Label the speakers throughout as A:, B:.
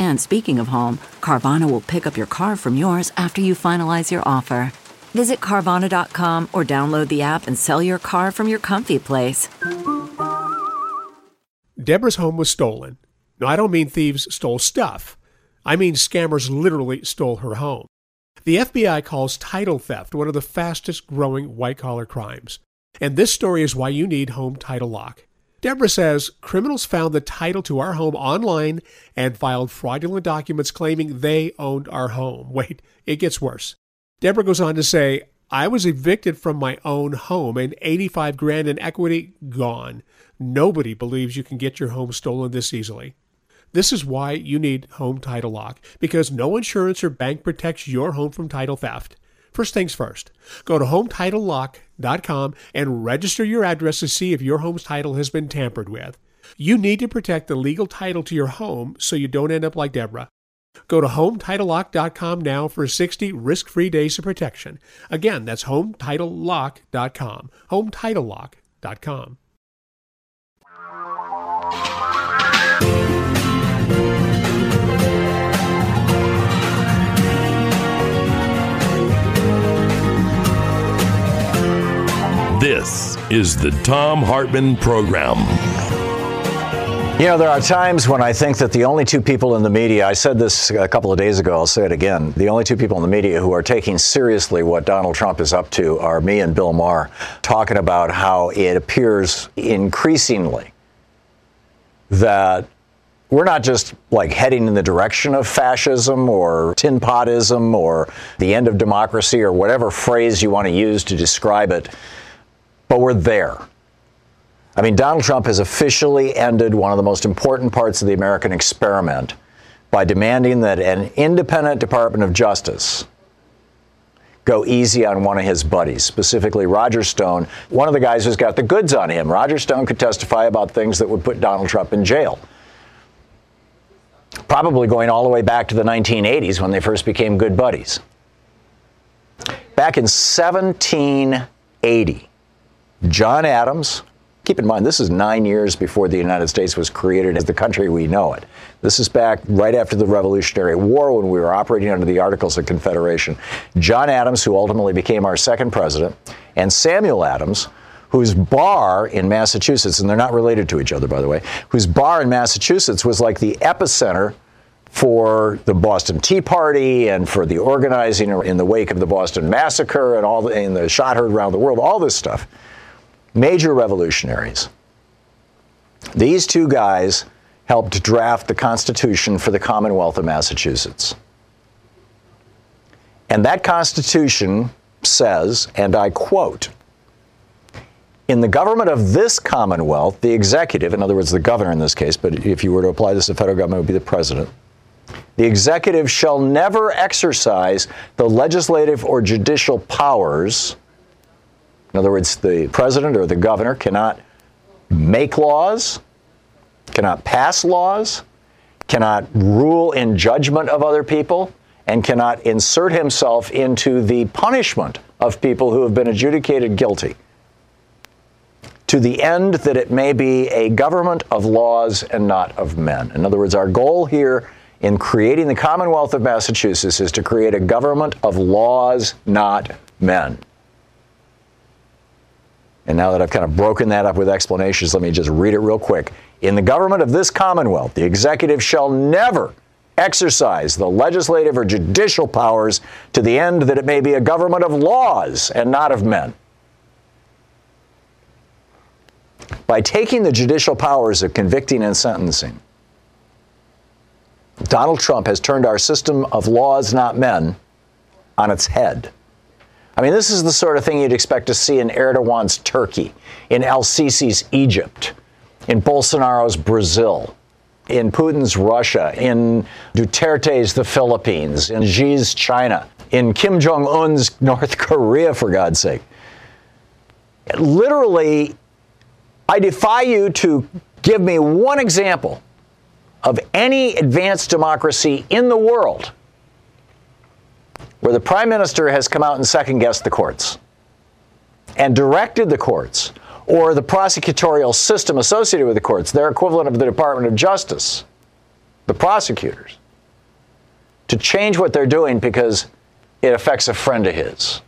A: And speaking of home, Carvana will pick up your car from yours after you finalize your offer. Visit Carvana.com or download the app and sell your car from your comfy place.
B: Deborah's home was stolen. No, I don't mean thieves stole stuff. I mean scammers literally stole her home. The FBI calls title theft one of the fastest growing white collar crimes. And this story is why you need Home Title Lock. Deborah says criminals found the title to our home online and filed fraudulent documents claiming they owned our home. Wait, it gets worse. Deborah goes on to say, I was evicted from my own home and 85 grand in equity gone. Nobody believes you can get your home stolen this easily. This is why you need Home Title Lock, because no insurance or bank protects your home from title theft. First things first, go to HometitleLock.com and register your address to see if your home's title has been tampered with. You need to protect the legal title to your home so you don't end up like Deborah. Go to HometitleLock.com now for 60 risk-free days of protection. Again, that's HometitleLock.com. HometitleLock.com.
C: This is the Thom Hartmann Program.
D: You know, there are times when I think that the only two people in the media, I said this a couple of days ago, I'll say it again, the only two people in the media who are taking seriously what Donald Trump is up to are me and Bill Maher, talking about how it appears increasingly that we're not just like heading in the direction of fascism or tin potism or the end of democracy or whatever phrase you want to use to describe it but we're there. I mean, Donald Trump has officially ended one of the most important parts of the American experiment by demanding that an independent Department of Justice go easy on one of his buddies, specifically Roger Stone, one of the guys who's got the goods on him. Roger Stone could testify about things that would put Donald Trump in jail. Probably going all the way back to the 1980s when they first became good buddies. Back in 1780, John Adams, keep in mind, this is nine years before the United States was created as the country we know it. This is back right after the Revolutionary War when we were operating under the Articles of Confederation. John Adams, who ultimately became our second president, and Samuel Adams, whose bar in Massachusetts, and they're not related to each other, by the way, whose bar in Massachusetts was like the epicenter for the Boston Tea Party and for the organizing in the wake of the Boston Massacre and all the, and the shot heard around the world, all this stuff major revolutionaries. These two guys helped draft the Constitution for the Commonwealth of Massachusetts. And that Constitution says, and I quote, in the government of this Commonwealth, the executive, in other words, the governor in this case, but if you were to apply this to the federal government, it would be the president. The executive shall never exercise the legislative or judicial powers in other words, the president or the governor cannot make laws, cannot pass laws, cannot rule in judgment of other people, and cannot insert himself into the punishment of people who have been adjudicated guilty to the end that it may be a government of laws and not of men. In other words, our goal here in creating the Commonwealth of Massachusetts is to create a government of laws, not men. And now that I've kind of broken that up with explanations, let me just read it real quick. In the government of this Commonwealth, the executive shall never exercise the legislative or judicial powers to the end that it may be a government of laws and not of men. By taking the judicial powers of convicting and sentencing, Donald Trump has turned our system of laws, not men, on its head. I mean, this is the sort of thing you'd expect to see in Erdogan's Turkey, in El Sisi's Egypt, in Bolsonaro's Brazil, in Putin's Russia, in Duterte's the Philippines, in Xi's China, in Kim Jong un's North Korea, for God's sake. Literally, I defy you to give me one example of any advanced democracy in the world where the prime minister has come out and second guessed the courts and directed the courts or the prosecutorial system associated with the courts, their equivalent of the Department of Justice, the prosecutors, to change what they're doing because it affects a friend of his.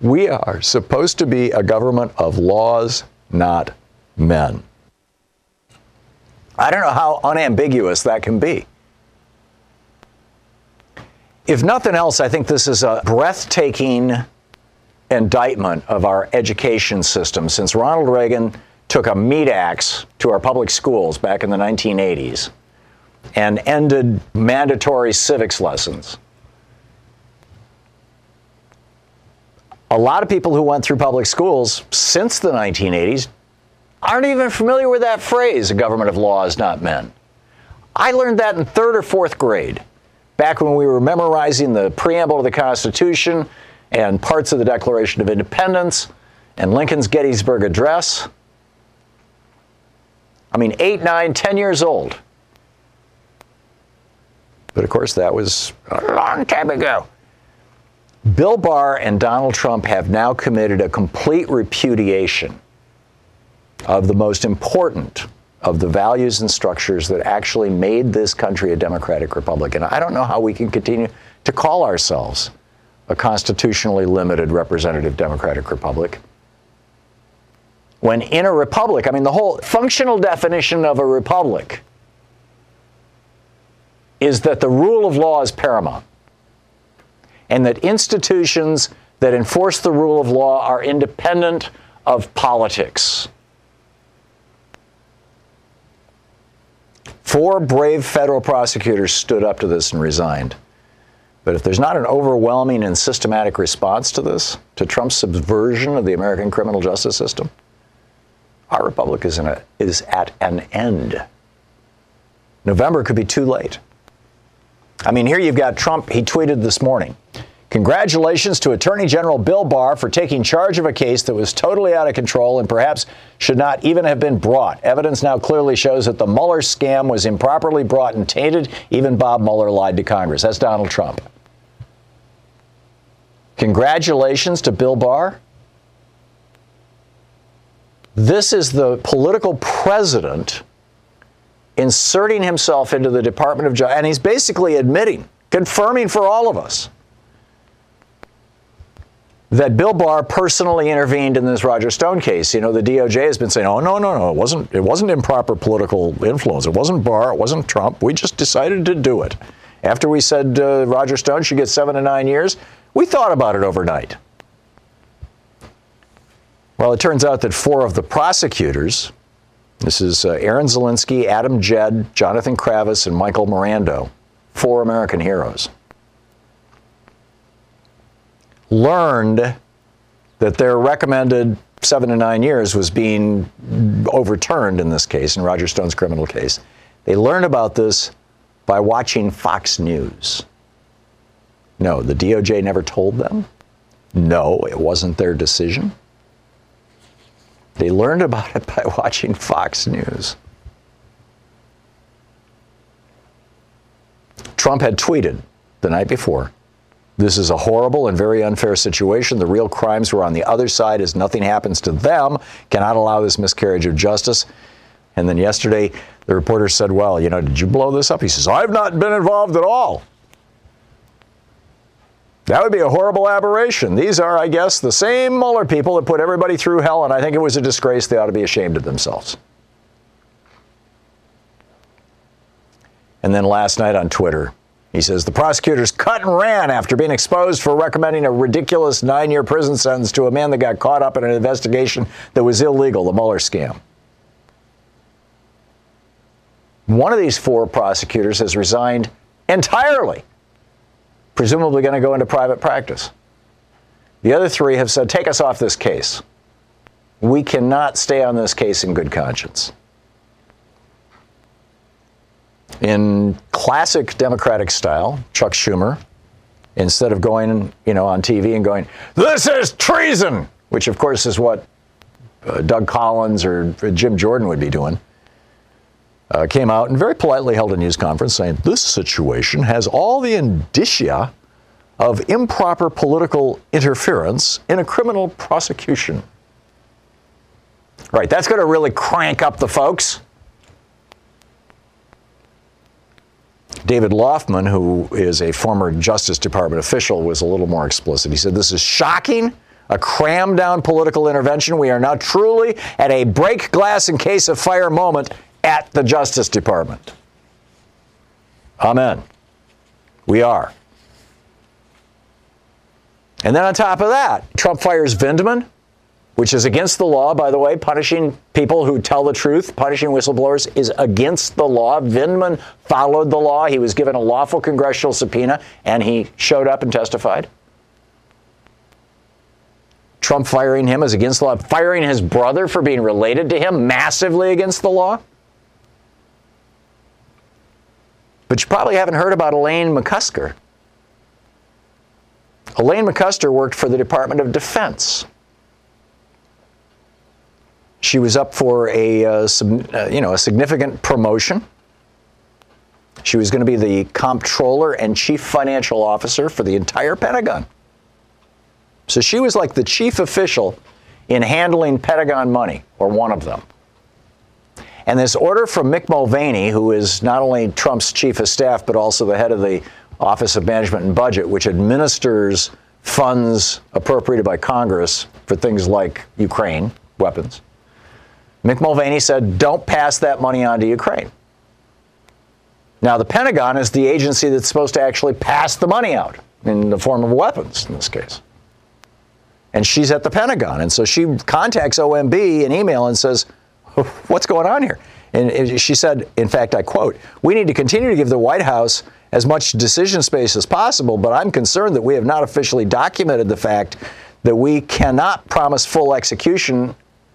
D: We are supposed to be a government of laws, not men. I don't know how unambiguous that can be. If nothing else, I think this is a breathtaking indictment of our education system since Ronald Reagan took a meat axe to our public schools back in the 1980s and ended mandatory civics lessons. A lot of people who went through public schools since the 1980s aren't even familiar with that phrase, a government of law is not men. I learned that in third or fourth grade, back when we were memorizing the preamble to the Constitution and parts of the Declaration of Independence and Lincoln's Gettysburg Address. I mean, eight, nine, ten years old. But of course, that was a long time ago. Bill Barr and Donald Trump have now committed a complete repudiation of the most important of the values and structures that actually made this country a democratic republic. And I don't know how we can continue to call ourselves a constitutionally limited representative democratic republic. When in a republic, I mean, the whole functional definition of a republic is that the rule of law is paramount and that institutions that enforce the rule of law are independent of politics. Four brave federal prosecutors stood up to this and resigned. But if there's not an overwhelming and systematic response to this, to Trump's subversion of the American criminal justice system, our republic is, a, is at an end. November could be too late. I mean, here you've got Trump, he tweeted this morning Congratulations to Attorney General Bill Barr for taking charge of a case that was totally out of control and perhaps should not even have been brought. Evidence now clearly shows that the Mueller scam was improperly brought and tainted. Even Bob Mueller lied to Congress. That's Donald Trump. Congratulations to Bill Barr. This is the political president inserting himself into the Department of Justice, and he's basically admitting, confirming for all of us that Bill Barr personally intervened in this Roger Stone case. You know, the DOJ has been saying, "Oh no, no, no, it wasn't. It wasn't improper political influence. It wasn't Barr. It wasn't Trump. We just decided to do it." After we said uh, Roger Stone should get seven to nine years, we thought about it overnight. Well, it turns out that four of the prosecutors, this is uh, Aaron Zelinsky, Adam Jed, Jonathan Kravis, and Michael Marando, four American heroes learned that their recommended seven to nine years was being overturned in this case, in Roger Stone's criminal case. They learned about this by watching Fox News. No, the DOJ never told them. No, it wasn't their decision. They learned about it by watching Fox News. Trump had tweeted the night before this is a horrible and very unfair situation. The real crimes were on the other side as nothing happens to them. Cannot allow this miscarriage of justice. And then yesterday, the reporter said, Well, you know, did you blow this up? He says, I've not been involved at all. That would be a horrible aberration. These are, I guess, the same Mueller people that put everybody through hell, and I think it was a disgrace. They ought to be ashamed of themselves. And then last night on Twitter, he says the prosecutors cut and ran after being exposed for recommending a ridiculous nine year prison sentence to a man that got caught up in an investigation that was illegal, the Mueller scam. One of these four prosecutors has resigned entirely, presumably going to go into private practice. The other three have said, take us off this case. We cannot stay on this case in good conscience. In classic Democratic style, Chuck Schumer, instead of going, you know, on TV and going, "This is treason," which of course is what uh, Doug Collins or Jim Jordan would be doing, uh, came out and very politely held a news conference saying, "This situation has all the indicia of improper political interference in a criminal prosecution." Right, that's going to really crank up the folks. David Laufman, who is a former Justice Department official, was a little more explicit. He said, This is shocking, a cram down political intervention. We are now truly at a break glass in case of fire moment at the Justice Department. Amen. We are. And then on top of that, Trump fires Vindman which is against the law, by the way. Punishing people who tell the truth, punishing whistleblowers is against the law. Vindman followed the law. He was given a lawful congressional subpoena, and he showed up and testified. Trump firing him is against the law. Firing his brother for being related to him, massively against the law. But you probably haven't heard about Elaine McCusker. Elaine McCusker worked for the Department of Defense. She was up for a, uh, sub, uh, you know, a significant promotion. She was going to be the comptroller and chief financial officer for the entire Pentagon. So she was like the chief official in handling Pentagon money, or one of them. And this order from Mick Mulvaney, who is not only Trump's chief of staff, but also the head of the Office of Management and Budget, which administers funds appropriated by Congress for things like Ukraine, weapons. Mick Mulvaney said, don't pass that money on to Ukraine. Now, the Pentagon is the agency that's supposed to actually pass the money out in the form of weapons in this case. And she's at the Pentagon. And so she contacts OMB in email and says, What's going on here? And she said, in fact, I quote, We need to continue to give the White House as much decision space as possible, but I'm concerned that we have not officially documented the fact that we cannot promise full execution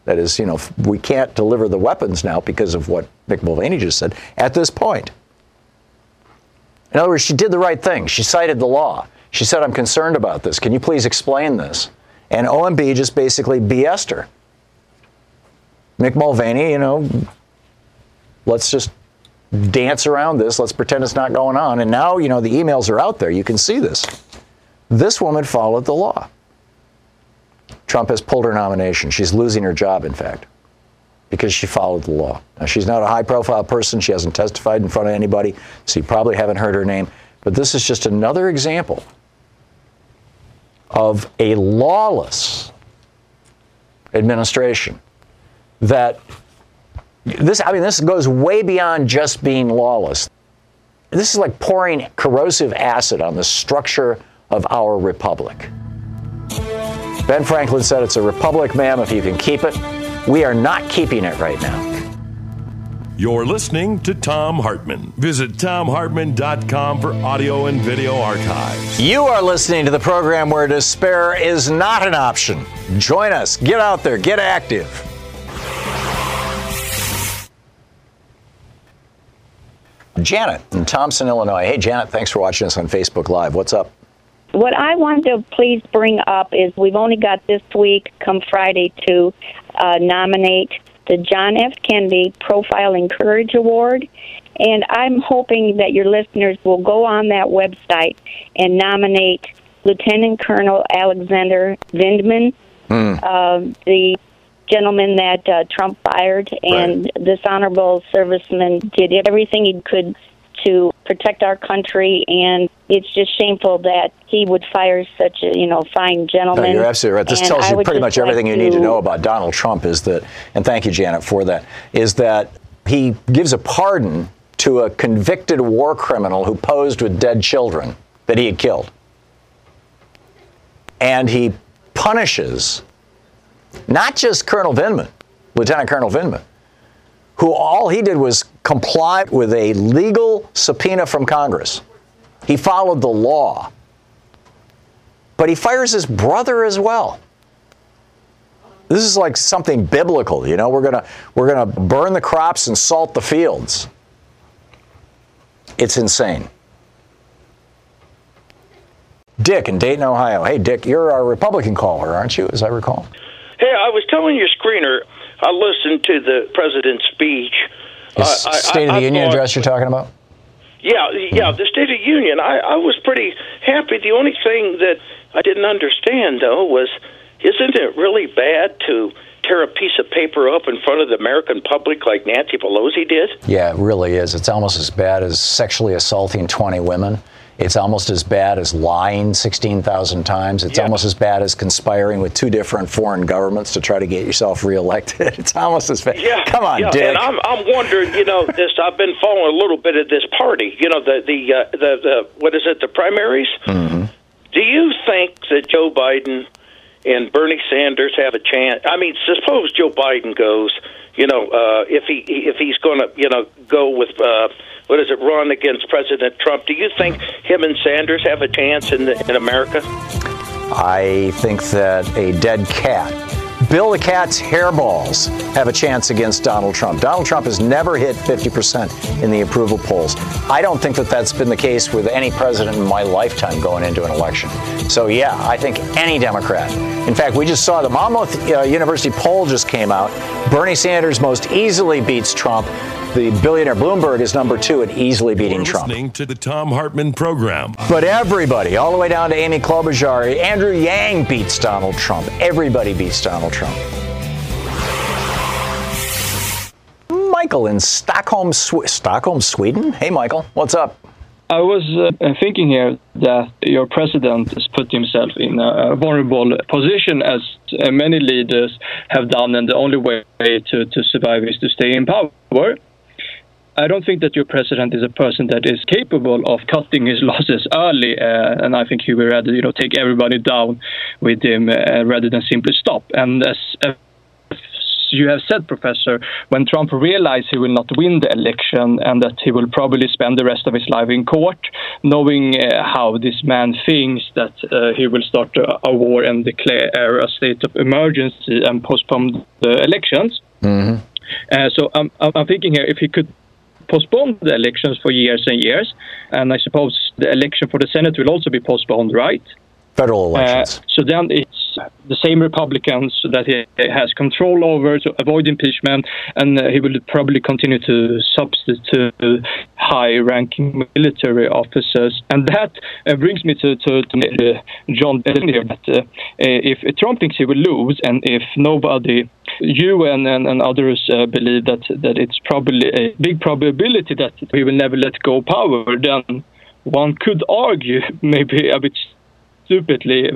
D: that is, you know, we can't deliver the weapons now because of what Mick Mulvaney just said at this point. In other words, she did the right thing. She cited the law. She said, I'm concerned about this. Can you please explain this? And OMB just basically BS'd her. Mick Mulvaney, you know, let's just dance around this. Let's pretend it's not going on. And now, you know, the emails are out there. You can see this. This woman followed the law. Trump has pulled her nomination. She's losing her job, in fact, because she followed the law. Now, she's not a high profile person. She hasn't testified in front of anybody, so you probably haven't heard her name. But this is just another example of a lawless administration that this I mean this goes way beyond just being lawless. This is like pouring corrosive acid on the structure of our republic. Ben Franklin said it's a republic, ma'am, if you can keep it. We are not keeping it right now.
C: You're listening to Thom Hartmann. Visit thomhartmann.com for audio and video archives.
D: You are listening to the program where despair is not an option. Join us. Get out there. Get active. Janet in Thompson, Illinois. Hey, Janet, thanks for watching us on Facebook Live. What's up?
E: What I want to please bring up is we've only got this week, come Friday, to uh, nominate the John F. Kennedy Profile in Courage Award. And I'm hoping that your listeners will go on that website and nominate Lieutenant Colonel Alexander Vindman, mm. uh, the gentleman that uh, Trump fired, and right. this honorable serviceman did everything he could to protect our country, and it's just shameful that he would fire such a you know fine gentleman.
D: No, you're absolutely right. This and tells you pretty much like everything you need to know about Donald Trump. Is that, and thank you, Janet, for that. Is that he gives a pardon to a convicted war criminal who posed with dead children that he had killed. And he punishes not just Colonel Vindman, Lieutenant Colonel Vindman, who all he did was comply with a legal subpoena from Congress. He followed the law. But he fires his brother as well. This is like something biblical, you know. We're gonna we're gonna burn the crops and salt the fields. It's insane. Dick in Dayton, Ohio. Hey, Dick, you're a Republican caller, aren't you, as I recall?
F: Hey, I was telling your screener, I listened to the president's speech. I- I-
D: State of the Union
F: thought-
D: address you're talking about?
F: Yeah, yeah, hmm. the State of the Union. I, I was pretty happy. The only thing that I didn't understand, though, was isn't it really bad to tear a piece of paper up in front of the American public like Nancy Pelosi did?
D: Yeah, it really is. It's almost as bad as sexually assaulting 20 women. It's almost as bad as lying 16,000 times. It's
F: Yeah.
D: almost as bad as conspiring with two different foreign governments to try to get yourself reelected. It's almost as bad.
F: Yeah,
D: Come on,
F: yeah.
D: Dick.
F: And I'm I'm wondering, you know, this. I've been following a little bit of this party. You know, the the uh, the the what is it? The primaries. Mm-hmm. Do you think that Joe Biden and Bernie Sanders have a chance? I mean, suppose Joe Biden goes. You know, uh, if he if he's going to you know go with uh, what is it? Run against President Trump. Do you think him and Sanders have a chance in the, in America?
D: I think that a dead cat, Bill the Cat's hairballs, have a chance against Donald Trump. Donald Trump has never hit 50% in the approval polls. I don't think that that's been the case with any president in my lifetime going into an election. So, yeah, I think any Democrat. In fact, we just saw the Monmouth uh, University poll just came out. Bernie Sanders most easily beats Trump. The billionaire Bloomberg is number two at easily beating Trump.
C: listening to the Thom Hartmann program.
D: But everybody, all the way down to Amy Klobuchar, Andrew Yang beats Donald Trump. Everybody beats Donald Trump. Michael in Stockholm, Sw- Stockholm, Sweden. Hey, Michael, what's up?
G: I was uh, thinking here that your president has put himself in a vulnerable position, as uh, many leaders have done, and the only way to, to survive is to stay in power. I don't think that your president is a person that is capable of cutting his losses early, uh, and I think he would rather, you know, take everybody down with him uh, rather than simply stop. And as uh, you have said, Professor, when Trump realized he will not win the election and that he will probably spend the rest of his life in court, knowing uh, how this man thinks that uh, he will start a, a war and declare a state of emergency and postpone the elections. Uh, so I'm I'm thinking here if he could postpone the elections for years and years, and I suppose the election for the Senate will also be postponed, right?
D: Federal
G: Uh,
D: elections.
G: so then it's the same Republicans that he has control over to avoid impeachment, and uh, he will probably continue to substitute high-ranking military officers. And that uh, brings me to, to, to uh, John Biden here that uh, if Trump thinks he will lose, and if nobody, you and, and, and others uh, believe that, that it's probably a big probability that he will never let go power, then one could argue maybe a bit stupidly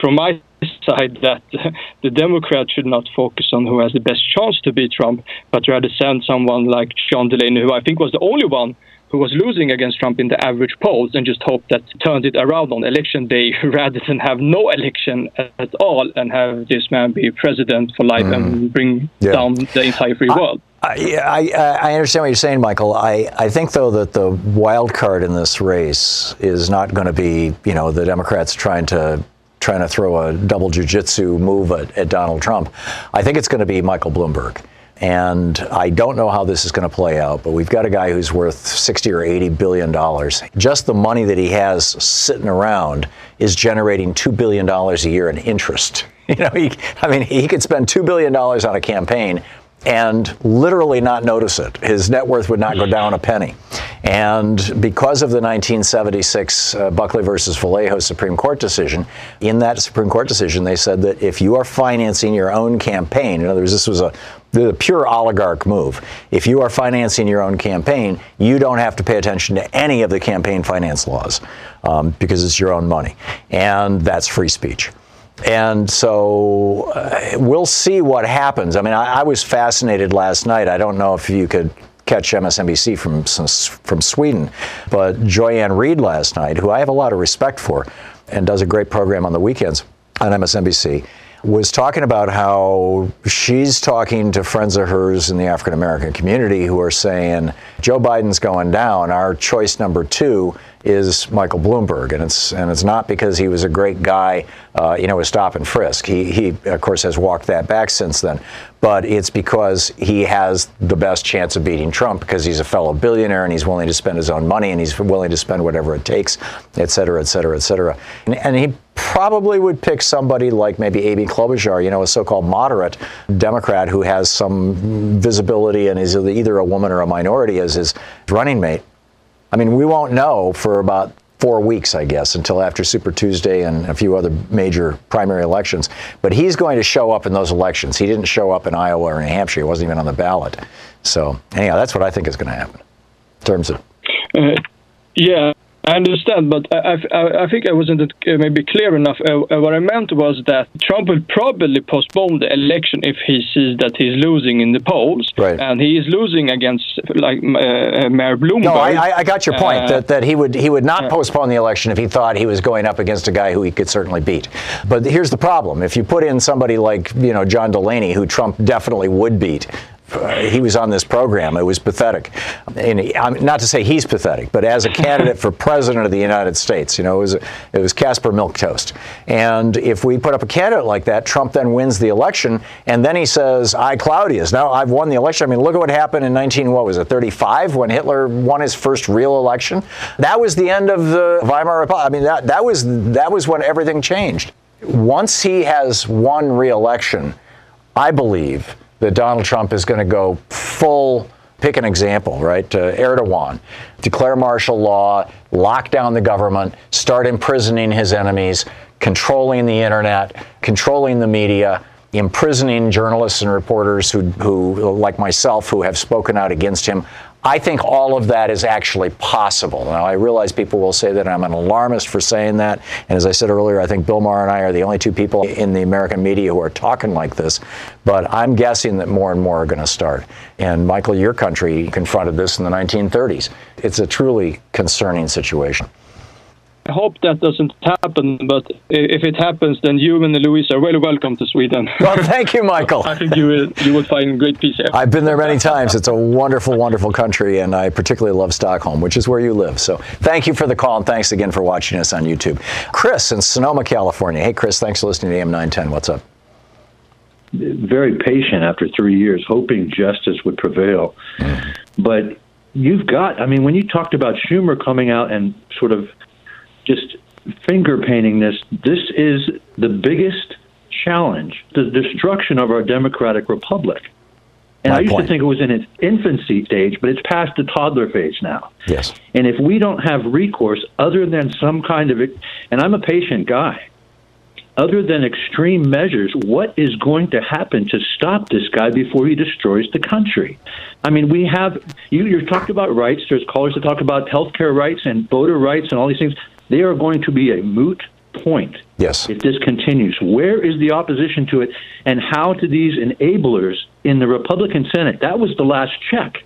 G: from my side that the Democrats should not focus on who has the best chance to beat Trump, but rather send someone like John Delaney, who I think was the only one who was losing against Trump in the average polls, and just hope that turned it around on election day rather than have no election at all and have this man be president for life and mm. bring
D: Yeah.
G: down the entire free world.
D: I, I, I understand what you're saying, Michael. I, I think, though, that the wild card in this race is not going to be, you know, the Democrats trying to trying to throw a double jujitsu move at, at Donald Trump. I think it's going to be Michael Bloomberg. And I don't know how this is going to play out, but we've got a guy who's worth 60 or 80 billion dollars. Just the money that he has sitting around is generating 2 billion dollars a year in interest. You know, he, I mean, he could spend 2 billion dollars on a campaign and literally not notice it. His net worth would not go down a penny. And because of the 1976 uh, Buckley versus Valeo Supreme Court decision, in that Supreme Court decision, they said that if you are financing your own campaign, in other words, this was a, the pure oligarch move. If you are financing your own campaign, you don't have to pay attention to any of the campaign finance laws um, because it's your own money. And that's free speech. And so uh, we'll see what happens. I mean, I, I was fascinated last night. I don't know if you could catch MSNBC from from Sweden. But Joy-Ann Reid last night, who I have a lot of respect for, and does a great program on the weekends on MSNBC was talking about how she's talking to friends of hers in the African American community who are saying Joe Biden's going down. Our choice number two is Michael Bloomberg, and it's and it's not because he was a great guy, uh, you know, with stop and frisk. He he of course has walked that back since then, but it's because he has the best chance of beating Trump because he's a fellow billionaire and he's willing to spend his own money and he's willing to spend whatever it takes, et cetera, et cetera, et cetera. And, and he probably would pick somebody like maybe Amy Klobuchar, you know, a so-called moderate Democrat who has some visibility and is either a woman or a minority as his running mate. I mean, we won't know for about four weeks, I guess, until after Super Tuesday and a few other major primary elections. But he's going to show up in those elections. He didn't show up in Iowa or New Hampshire. He wasn't even on the ballot. So, anyhow, that's what I think is going to happen in terms of.
G: Uh, yeah. I understand, but I, I, I, think I wasn't uh, maybe clear enough. Uh, uh, what I meant was that Trump will probably postpone the election if he sees that he's losing in the polls,
D: right.
G: and he is losing against like uh, Mayor Bloomberg.
D: No, I, I got your point uh, that, that he would he would not postpone the election if he thought he was going up against a guy who he could certainly beat. But here's the problem: if you put in somebody like you know John Delaney, who Trump definitely would beat, uh, he was on this program. It was pathetic. And he, not to say he's pathetic, but as a candidate for president of the United States, you know, it was it was Caspar Milquetoast. And if we put up a candidate like that, Trump then wins the election, and then he says, "I Claudius, now I've won the election." I mean, look at what happened in 19 what was it 35 when Hitler won his first real election. That was the end of the Weimar Republic. I mean, that that was that was when everything changed. Once he has won re-election, I believe that Donald Trump is going to go full pick an example, right? Uh, Erdogan, declare martial law, lock down the government, start imprisoning his enemies, controlling the internet, controlling the media, imprisoning journalists and reporters who, who, like myself, who have spoken out against him. I think all of that is actually possible. Now, I realize people will say that I'm an alarmist for saying that. And as I said earlier, I think Bill Maher and I are the only two people in the American media who are talking like this. But I'm guessing that more and more are going to start. And Michael, your country confronted this in the 1930s. It's a truly concerning situation.
G: I hope that doesn't happen, but if it happens, then you and Louise are very welcome to Sweden.
D: Well, thank you, Michael.
G: I think you will, you will find great peace here.
D: I've been there many times. It's a wonderful, wonderful country, and I particularly love Stockholm, which is where you live. So thank you for the call, and thanks again for watching us on YouTube. Chris in Sonoma, California. Hey, Chris, thanks for listening to AM 910. What's up?
H: Very patient after three years, hoping justice would prevail. Mm. But you've got, I mean, when you talked about Schumer coming out and sort of just finger painting this. This is the biggest challenge, the destruction of our democratic republic. And My I used point. to think it was in its infancy stage, but it's past the toddler phase now.
D: Yes.
H: And if we don't have recourse other than some kind of, and I'm a patient guy, other than extreme measures, what is going to happen to stop this guy before he destroys the country? I mean, we have, you, you talked about rights. There's callers that talk about health care rights and voter rights and all these things they are going to be a moot point
D: yes.
H: if this continues. Where is the opposition to it, and how do these enablers in the Republican Senate? That was the last check.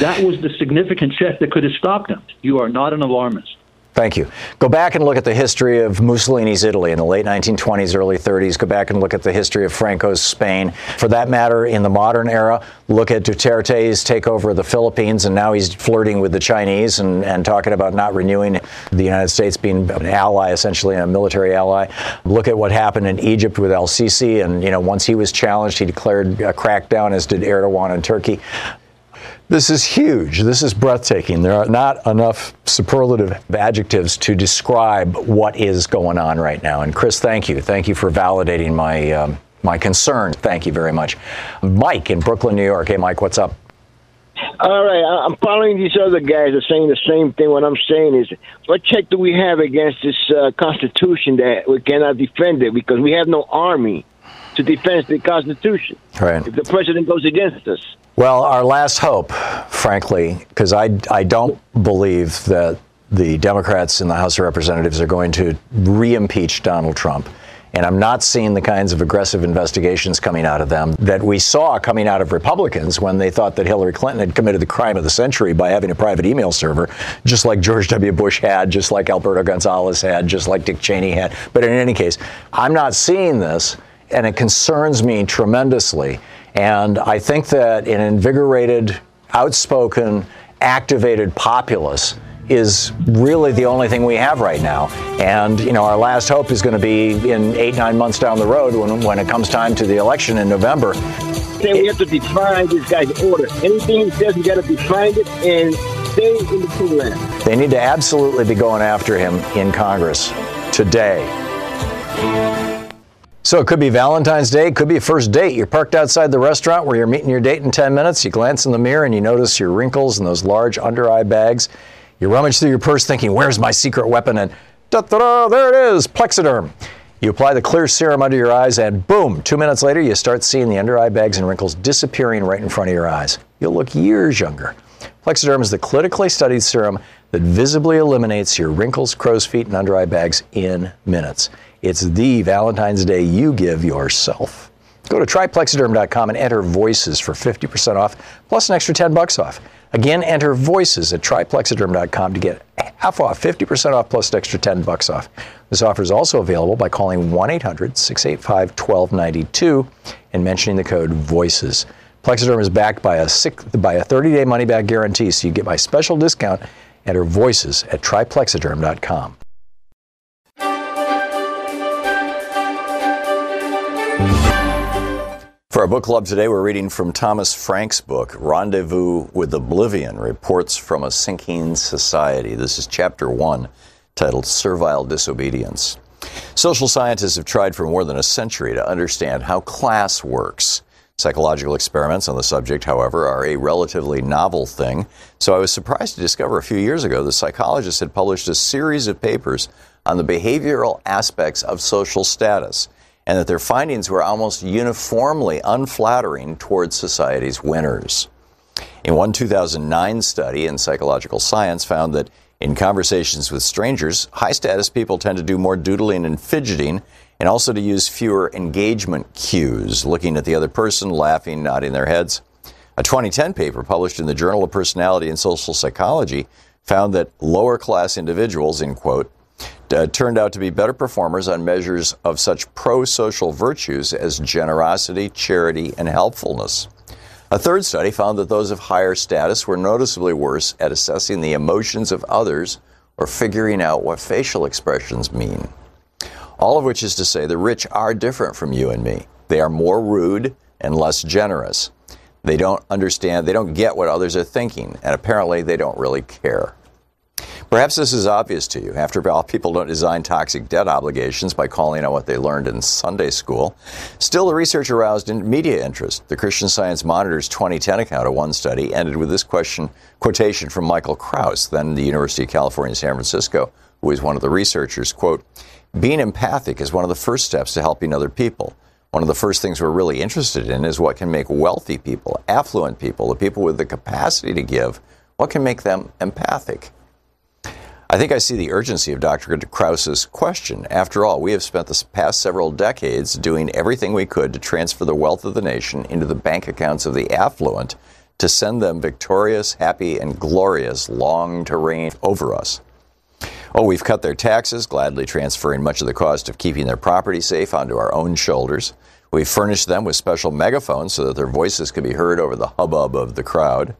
H: That was the significant check that could have stopped them. You are not an alarmist.
D: Thank you. Go back and look at the history of Mussolini's Italy in the late 1920s, early 30s. Go back and look at the history of Franco's Spain. For that matter, in the modern era, look at Duterte's takeover of the Philippines, and now he's flirting with the Chinese and, and talking about not renewing the United States being an ally, essentially a military ally. Look at what happened in Egypt with El Sisi, and you know once he was challenged, he declared a crackdown, as did Erdogan in Turkey. This is huge. This is breathtaking. There are not enough superlative adjectives to describe what is going on right now. And Chris, thank you. Thank you for validating my um, my concern. Thank you very much. Mike in Brooklyn, New York. Hey, Mike, what's up?
I: All right, I'm following these other guys are saying the same thing. What I'm saying is, what check do we have against this uh, Constitution that we cannot defend it because we have no army to defend the Constitution?
D: Right.
I: If the president goes against us.
D: Well, our last hope, frankly, because I, I don't believe that the Democrats in the House of Representatives are going to re impeach Donald Trump.
J: And I'm not seeing the kinds of aggressive investigations coming out of them that we saw coming out of Republicans when they thought that Hillary Clinton had committed the crime of the century by having a private email server, just like George W. Bush had, just like Alberto Gonzales had, just like Dick Cheney had. But in any case, I'm not seeing this, and it concerns me tremendously. And I think that an invigorated, outspoken, activated populace is really the only thing we have right now. And, you know, our last hope is going to be in eight, nine months down the road when, when it comes time to the election in November.
I: Then we have to define this guy's order. Anything he says, we got to define it and stay in the land.
J: They need to absolutely be going after him in Congress today. So it could be Valentine's Day, it could be a first date. You're parked outside the restaurant where you're meeting your date in 10 minutes. You glance in the mirror and you notice your wrinkles and those large under eye bags. You rummage through your purse thinking, where's my secret weapon? And da da da, there it is, Plexiderm. You apply the clear serum under your eyes, and boom, two minutes later, you start seeing the under eye bags and wrinkles disappearing right in front of your eyes. You'll look years younger. Plexiderm is the clinically studied serum that visibly eliminates your wrinkles, crow's feet, and under eye bags in minutes. It's the Valentine's Day you give yourself. Go to tryplexiderm.com and enter voices for 50% off plus an extra 10 bucks off. Again, enter voices at tryplexiderm.com to get half off, 50% off plus an extra 10 bucks off. This offer is also available by calling 1-800-685-1292 and mentioning the code VOICES. Plexiderm is backed by a six, by a 30-day money-back guarantee, so you get my special discount. Enter voices at tryplexiderm.com. For our book club today, we're reading from Thomas Frank's book, Rendezvous with Oblivion Reports from a Sinking Society. This is chapter one, titled Servile Disobedience. Social scientists have tried for more than a century to understand how class works. Psychological experiments on the subject, however, are a relatively novel thing, so I was surprised to discover a few years ago that psychologists had published a series of papers on the behavioral aspects of social status and that their findings were almost uniformly unflattering towards society's winners. In one 2009 study in psychological science found that in conversations with strangers, high status people tend to do more doodling and fidgeting and also to use fewer engagement cues, looking at the other person, laughing, nodding their heads. A 2010 paper published in the Journal of Personality and Social Psychology found that lower class individuals, in quote, uh, turned out to be better performers on measures of such pro social virtues as generosity, charity, and helpfulness. A third study found that those of higher status were noticeably worse at assessing the emotions of others or figuring out what facial expressions mean. All of which is to say, the rich are different from you and me. They are more rude and less generous. They don't understand, they don't get what others are thinking, and apparently they don't really care. Perhaps this is obvious to you. After all, people don't design toxic debt obligations by calling on what they learned in Sunday school. Still, the research aroused media interest. The Christian Science Monitor's 2010 account of one study ended with this question quotation from Michael Kraus, then the University of California, San Francisco, who was one of the researchers. Quote, being empathic is one of the first steps to helping other people. One of the first things we're really interested in is what can make wealthy people, affluent people, the people with the capacity to give, what can make them empathic. I think I see the urgency of Dr. Kraus's question. After all, we have spent the past several decades doing everything we could to transfer the wealth of the nation into the bank accounts of the affluent to send them victorious, happy, and glorious long to reign over us. Oh, we've cut their taxes, gladly transferring much of the cost of keeping their property safe onto our own shoulders. We've furnished them with special megaphones so that their voices can be heard over the hubbub of the crowd.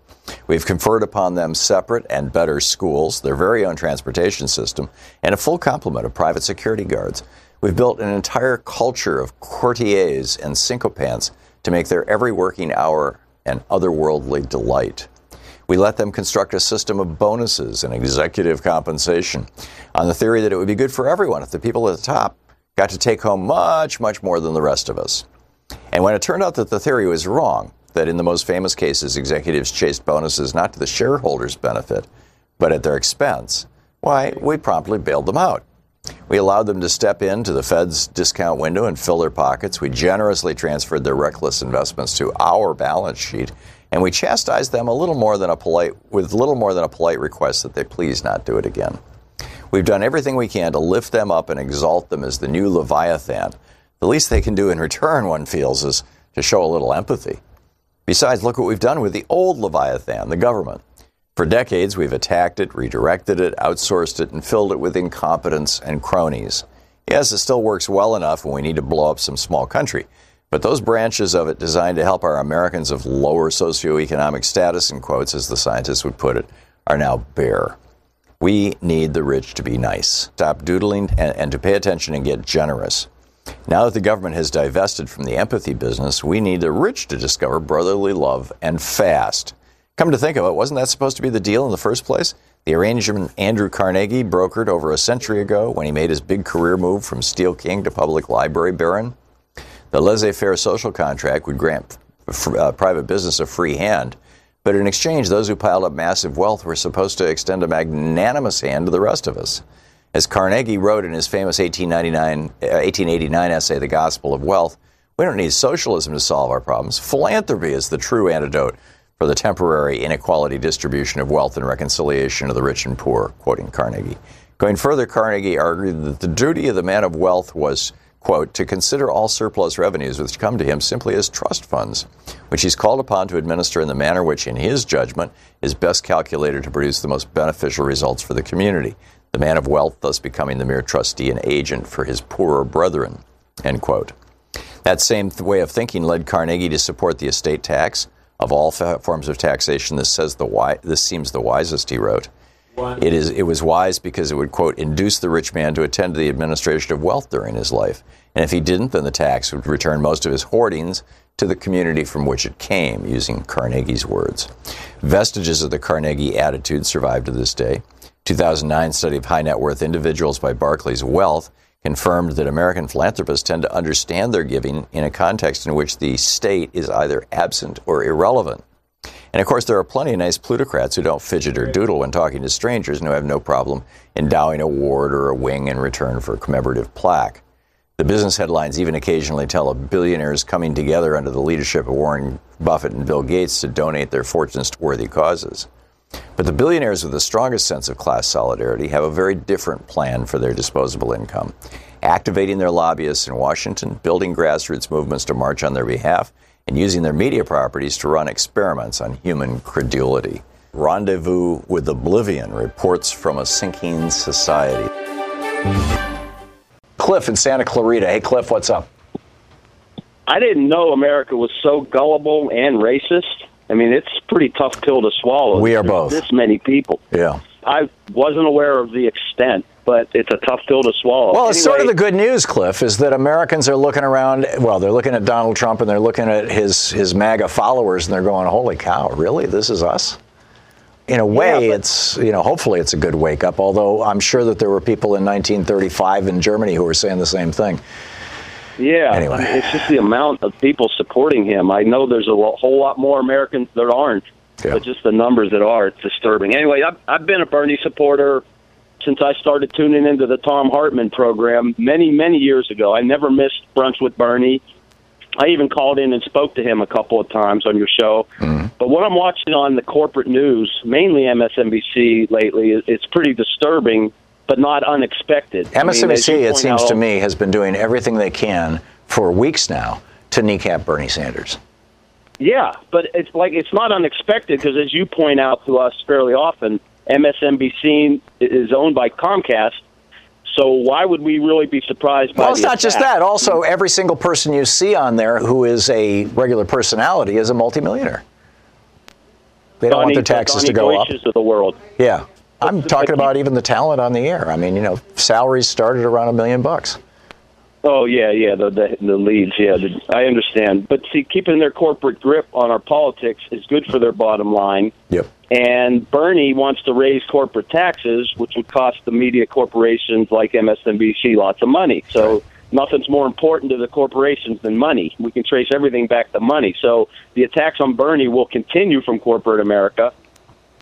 J: We've conferred upon them separate and better schools, their very own transportation system, and a full complement of private security guards. We've built an entire culture of courtiers and sycophants to make their every working hour an otherworldly delight. We let them construct a system of bonuses and executive compensation on the theory that it would be good for everyone if the people at the top got to take home much, much more than the rest of us. And when it turned out that the theory was wrong, that in the most famous cases, executives chased bonuses not to the shareholders' benefit, but at their expense, why, we promptly bailed them out. We allowed them to step into the Fed's discount window and fill their pockets. We generously transferred their reckless investments to our balance sheet, and we chastised them a little more than a polite, with little more than a polite request that they please not do it again. We've done everything we can to lift them up and exalt them as the new Leviathan. The least they can do in return, one feels, is to show a little empathy. Besides, look what we've done with the old Leviathan, the government. For decades, we've attacked it, redirected it, outsourced it, and filled it with incompetence and cronies. Yes, it still works well enough when we need to blow up some small country, but those branches of it designed to help our Americans of lower socioeconomic status, in quotes, as the scientists would put it, are now bare. We need the rich to be nice, stop doodling, and, and to pay attention and get generous. Now that the government has divested from the empathy business, we need the rich to discover brotherly love and fast. Come to think of it, wasn't that supposed to be the deal in the first place? The arrangement Andrew Carnegie brokered over a century ago when he made his big career move from Steel King to public library baron? The laissez faire social contract would grant uh, private business a free hand, but in exchange, those who piled up massive wealth were supposed to extend a magnanimous hand to the rest of us. As Carnegie wrote in his famous 1899, uh, 1889 essay, The Gospel of Wealth, we don't need socialism to solve our problems. Philanthropy is the true antidote for the temporary inequality distribution of wealth and reconciliation of the rich and poor, quoting Carnegie. Going further, Carnegie argued that the duty of the man of wealth was quote, to consider all surplus revenues which come to him simply as trust funds, which he's called upon to administer in the manner which, in his judgment, is best calculated to produce the most beneficial results for the community, the man of wealth thus becoming the mere trustee and agent for his poorer brethren, end quote. That same th- way of thinking led Carnegie to support the estate tax. Of all f- forms of taxation, this says the wi- this seems the wisest, he wrote. It, is, it was wise because it would, quote, induce the rich man to attend to the administration of wealth during his life. And if he didn't, then the tax would return most of his hoardings to the community from which it came, using Carnegie's words. Vestiges of the Carnegie attitude survive to this day. 2009 study of high net worth individuals by Barclays Wealth confirmed that American philanthropists tend to understand their giving in a context in which the state is either absent or irrelevant. And of course, there are plenty of nice plutocrats who don't fidget or doodle when talking to strangers and who have no problem endowing a ward or a wing in return for a commemorative plaque. The business headlines even occasionally tell of billionaires coming together under the leadership of Warren Buffett and Bill Gates to donate their fortunes to worthy causes. But the billionaires with the strongest sense of class solidarity have a very different plan for their disposable income. Activating their lobbyists in Washington, building grassroots movements to march on their behalf, and using their media properties to run experiments on human credulity. Rendezvous with Oblivion reports from a sinking society. Cliff in Santa Clarita. Hey, Cliff, what's up?
K: I didn't know America was so gullible and racist. I mean, it's a pretty tough pill to swallow.
J: We are both.
K: This many people.
J: Yeah.
K: I wasn't aware of the extent but it's a tough pill to swallow.
J: Well, it's sort of the good news, Cliff, is that Americans are looking around. Well, they're looking at Donald Trump and they're looking at his his MAGA followers, and they're going, "Holy cow, really? This is us." In a way, yeah, it's you know, hopefully, it's a good wake up. Although I'm sure that there were people in 1935 in Germany who were saying the same thing.
K: Yeah.
J: Anyway,
K: it's just the amount of people supporting him. I know there's a whole lot more Americans that aren't, yeah. but just the numbers that are, it's disturbing. Anyway, I've, I've been a Bernie supporter since I started tuning into the Thom Hartmann program many, many years ago. I never missed Brunch with Bernie. I even called in and spoke to him a couple of times on your show. Mm-hmm. But what I'm watching on the corporate news, mainly MSNBC lately, it's pretty disturbing, but not unexpected.
J: MSNBC, I mean, it seems out, to me, has been doing everything they can for weeks now to kneecap Bernie Sanders.
K: Yeah, but it's like it's not unexpected because, as you point out to us fairly often, MSNBC is owned by Comcast. So why would we really be surprised
J: by?
K: Well,
J: it's not
K: attack?
J: just that. Also, every single person you see on there who is a regular personality is a multimillionaire. They don't want their taxes to go up.
K: Of the world.
J: Yeah, I'm talking about even the talent on the air. I mean, you know, salaries started around a million bucks.
K: Oh yeah, yeah, the the, the leads, yeah, the, I understand. But see, keeping their corporate grip on our politics is good for their bottom line.
J: Yep.
K: And Bernie wants to raise corporate taxes, which would cost the media corporations like MSNBC lots of money. So nothing's more important to the corporations than money. We can trace everything back to money. So the attacks on Bernie will continue from corporate America.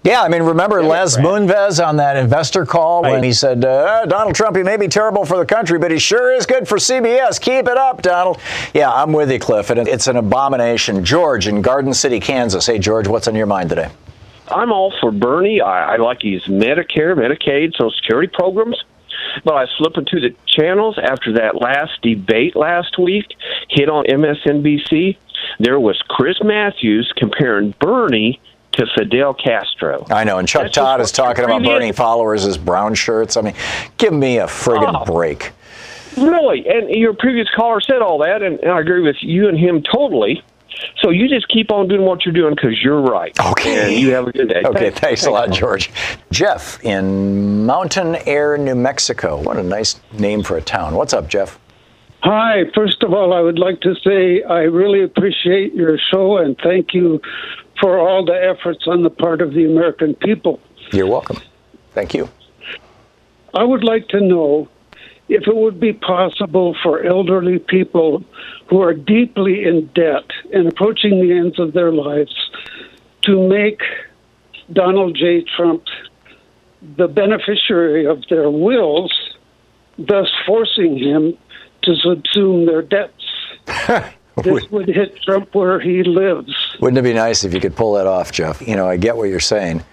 J: Yeah, I mean, remember Les Moonves on that investor call when he said, uh, Donald Trump, he may be terrible for the country, but he sure is good for CBS. Keep it up, Donald. Yeah, I'm with you, Cliff. And it's an abomination. George in Garden City, Kansas. Hey, George, what's on your mind today?
L: I'm all for Bernie. I, I like his Medicare, Medicaid, Social Security programs. But I flip into the channels after that last debate last week hit on MSNBC. There was Chris Matthews comparing Bernie to Fidel Castro.
D: I know, and Chuck
L: That's
D: Todd is talking about Bernie followers as brown shirts. I mean, give me a friggin'
L: Oh.
D: break.
L: Really, and your previous caller said all that, and, and I agree with you and him totally. So you just keep on doing what you're doing because you're right.
D: Okay.
L: And you have a good day.
D: Okay, thanks a lot, George. Jeff in Mountain Air, New Mexico. What a nice name for a town. What's up, Jeff?
M: Hi. First of all, I would like to say I really appreciate your show and thank you for all the efforts on the part of the American people.
D: You're welcome. Thank you.
M: I would like to know if it would be possible for elderly people who are deeply in debt and approaching the ends of their lives to make Donald J. Trump the beneficiary of their wills, thus forcing him to subsume their debts. this would hit Trump where he lives.
D: Wouldn't it be nice if you could pull that off, Jeff? You know, I get what you're saying.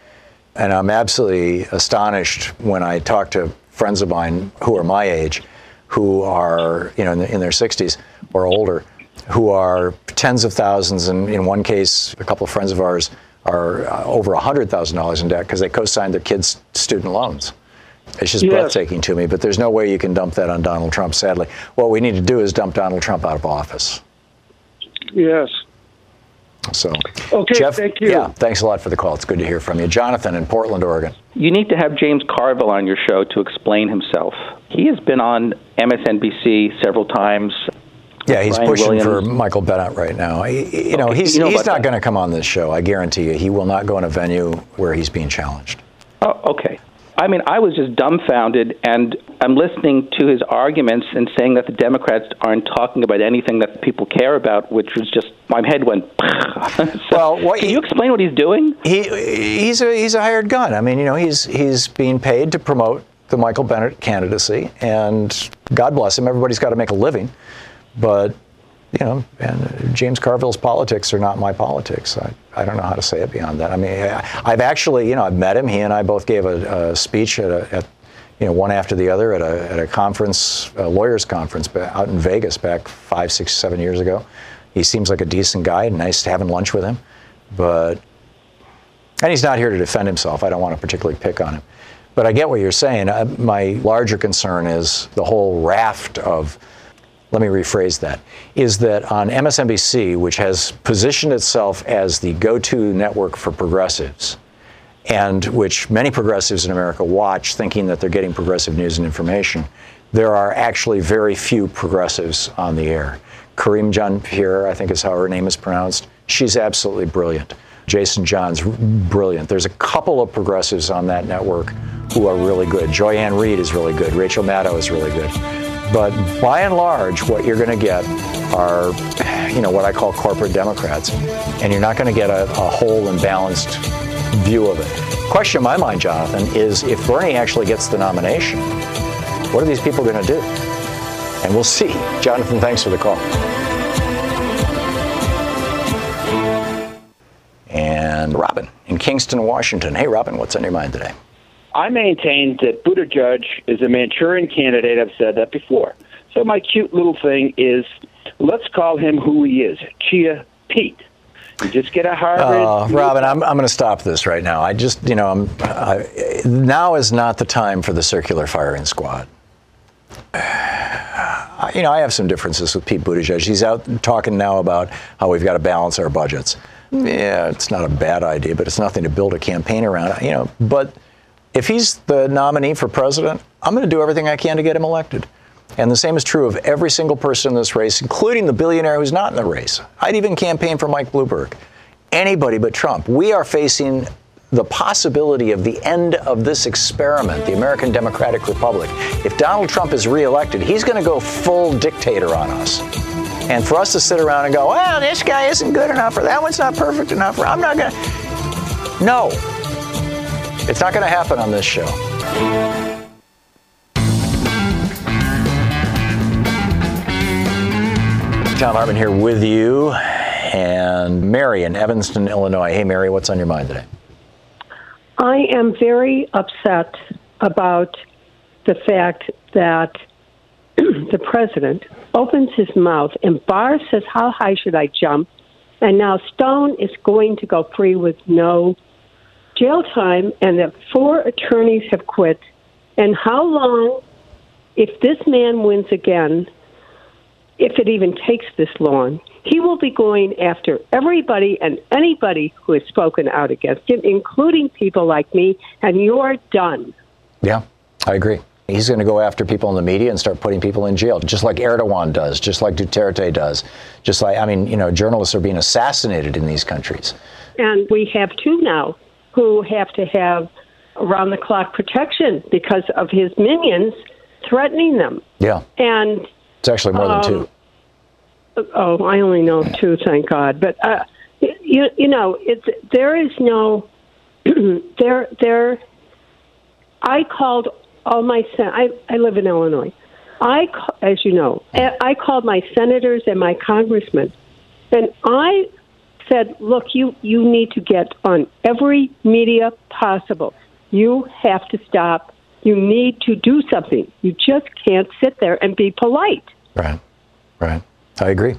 D: And I'm absolutely astonished when I talk to friends of mine who are my age, who are, you know, in, in their 60s or older, who are tens of thousands, and in one case, a couple of friends of ours are uh, over $100,000 in debt because they co signed their kids' student loans. It's just
M: Yes.
D: breathtaking to me, but there's no way you can dump that on Donald Trump, sadly. What we need to do is dump Donald Trump out of office.
M: Yes.
D: So,
M: Okay,
D: Jeff,
M: thank you.
D: yeah, thanks a lot for the call. It's good to hear from you. Jonathan in Portland, Oregon.
N: You need to have James Carville on your show to explain himself. He has been on MSNBC several times.
D: Yeah, he's
N: Brian
D: pushing for Michael Bennet right now. He- you know,
N: Okay,
D: he's
N: you know
D: he's not going to come on this show. I guarantee you, he will not go in a venue where he's being challenged.
N: Oh, okay. I mean, I was just dumbfounded, and I'm listening to his arguments and saying that the Democrats aren't talking about anything that people care about, which was just my head went. so,
D: well,
N: can you explain what he's doing?
D: He he's a he's a hired gun. I mean, you know, he's he's being paid to promote the Michael Bennet candidacy, and God bless him. Everybody's got to make a living, but you know, and James Carville's politics are not my politics. I, I don't know how to say it beyond that. I mean, I, I've actually, you know, I've met him. He and I both gave a, a speech at, a, at, you know, one after the other at a, at a conference, a lawyers conference out in Vegas back five, six, seven years ago. He seems like a decent guy. Nice having lunch with him, but and he's not here to defend himself. I don't want to particularly pick on him. But I get what you're saying. Uh, my larger concern is the whole raft of, let me rephrase that, is that on MSNBC, which has positioned itself as the go to network for progressives, and which many progressives in America watch thinking that they're getting progressive news and information, there are actually very few progressives on the air. Karine Jean-Pierre, I think is how her name is pronounced, she's absolutely brilliant. Jason Johnson's brilliant. There's a couple of progressives on that network who are really good. Joy-Ann Reid is really good. Rachel Maddow is really good. But by and large, what you're going to get are, you know, what I call corporate Democrats, and you're not going to get a, a whole and balanced view of it. Question in my mind, Jonathan, is if Bernie actually gets the nomination, what are these people going to do? And we'll see. Jonathan, thanks for the call. And Robin in Kingston, Washington. Hey, Robin, what's on your mind today?
O: I maintain that Buttigieg is a Manchurian candidate. I've said that before. So my cute little thing is, let's call him who he is, Chia Pete. You just get a Harvard.
D: Uh, Robin, I'm, I'm going to stop this right now. I just, you know, I'm, I, now is not the time for the circular firing squad. You know, I have some differences with Pete Buttigieg. He's out talking now about how we've got to balance our budgets. Yeah, it's not a bad idea, but it's nothing to build a campaign around. You know, but if he's the nominee for president, I'm going to do everything I can to get him elected. And the same is true of every single person in this race, including the billionaire who's not in the race. I'd even campaign for Mike Bloomberg. Anybody but Trump. We are facing the possibility of the end of this experiment, the American Democratic Republic. If Donald Trump is reelected, he's going to go full dictator on us. And for us to sit around and go, well, this guy isn't good enough, or that one's not perfect enough, or I'm not going to. No. It's not going to happen on this show. Thom Hartmann here with you, and Mary in Evanston, Illinois. Hey, Mary, what's on your mind today?
P: I am very upset about the fact that the president opens his mouth and Barr says, How high should I jump? And now Stone is going to go free with no jail time, and that four attorneys have quit. And how long, if this man wins again, if it even takes this long, he will be going after everybody and anybody who has spoken out against him, including people like me, and you're done.
D: Yeah, I agree. He's going to go after people in the media and start putting people in jail, just like Erdogan does, just like Duterte does, just like, I mean, you know, journalists are being assassinated in these countries.
P: And we have two now who have to have around the clock protection because of his minions threatening them.
D: Yeah.
P: And
D: it's actually more than two.
P: Um, oh, I only know two, thank God. But uh, you you know, it's there is no there there. I called all my sen- I I live in Illinois. I as you know, I called my senators and my congressmen, and I said, "Look, you you need to get on every media possible. You have to stop. You need to do something. You just can't sit there and be polite."
D: Right. Right. I agree.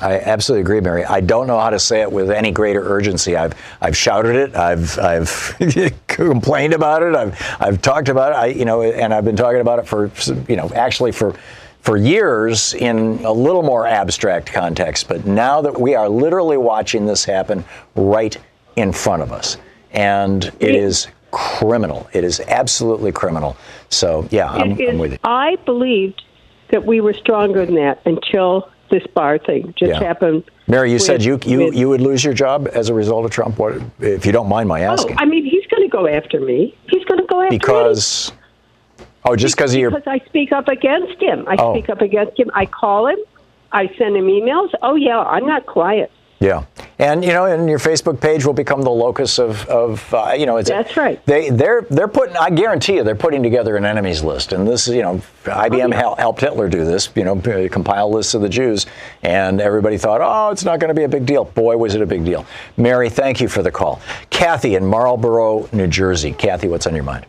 D: I absolutely agree, Mary. I don't know how to say it with any greater urgency. I've I've shouted it. I've I've complained about it. I've I've talked about it. I you know, and I've been talking about it for you know actually for for years in a little more abstract context. But now that we are literally watching this happen right in front of us, and it is criminal. It is absolutely criminal. So yeah, I'm,
P: is,
D: I'm with you.
P: I believed that we were stronger than that until this bar thing just
D: Yeah.
P: happened.
D: Mary, you
P: with-
D: said you you
P: with-
D: you would lose your job as a result of Trump. What, if you don't mind my oh, asking?
P: Oh, I mean, he's going to go after me. He's going to go after me.
D: because oh, just because of your
P: because I speak up against him. I
D: Oh.
P: speak up against him. I call him. I send him emails. Oh yeah, I'm not quiet.
D: yeah, and you know, and your Facebook page will become the locus of of uh, you know. It's,
P: That's right.
D: They they're they're putting. I guarantee you, they're putting together an enemies list, and this is you know,
P: Oh,
D: IBM hel- helped Hitler do this. You know, compile lists of the Jews, and everybody thought, oh, it's not going to be a big deal. Boy, was it a big deal. Mary, thank you for the call. Kathy in Marlboro, New Jersey. Kathy, what's on your mind?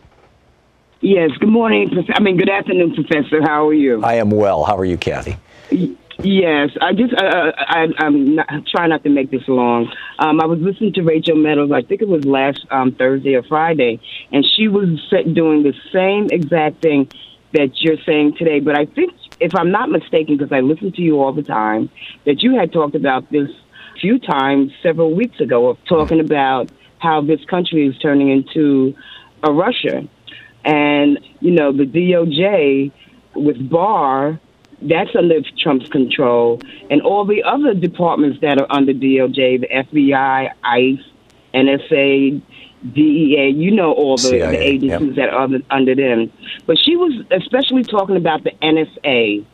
Q: Yes. Good morning. I mean, good afternoon, Professor. How are you?
D: I am well. How are you, Kathy?
Q: Yes, I just uh, uh, I, I'm not, trying not to make this long. Um, I was listening to Rachel Meadows. I think it was last um, Thursday or Friday, and she was doing the same exact thing that you're saying today. But I think, if I'm not mistaken, because I listen to you all the time, that you had talked about this a few times several weeks ago of talking about how this country is turning into a Russia, and you know the DOJ with Barr that's under Trump's control, and all the other departments that are under DOJ, the FBI, ICE, NSA, DEA, you know all the,
D: CIA,
Q: the agencies that are under, under them. But she was especially talking about the NSA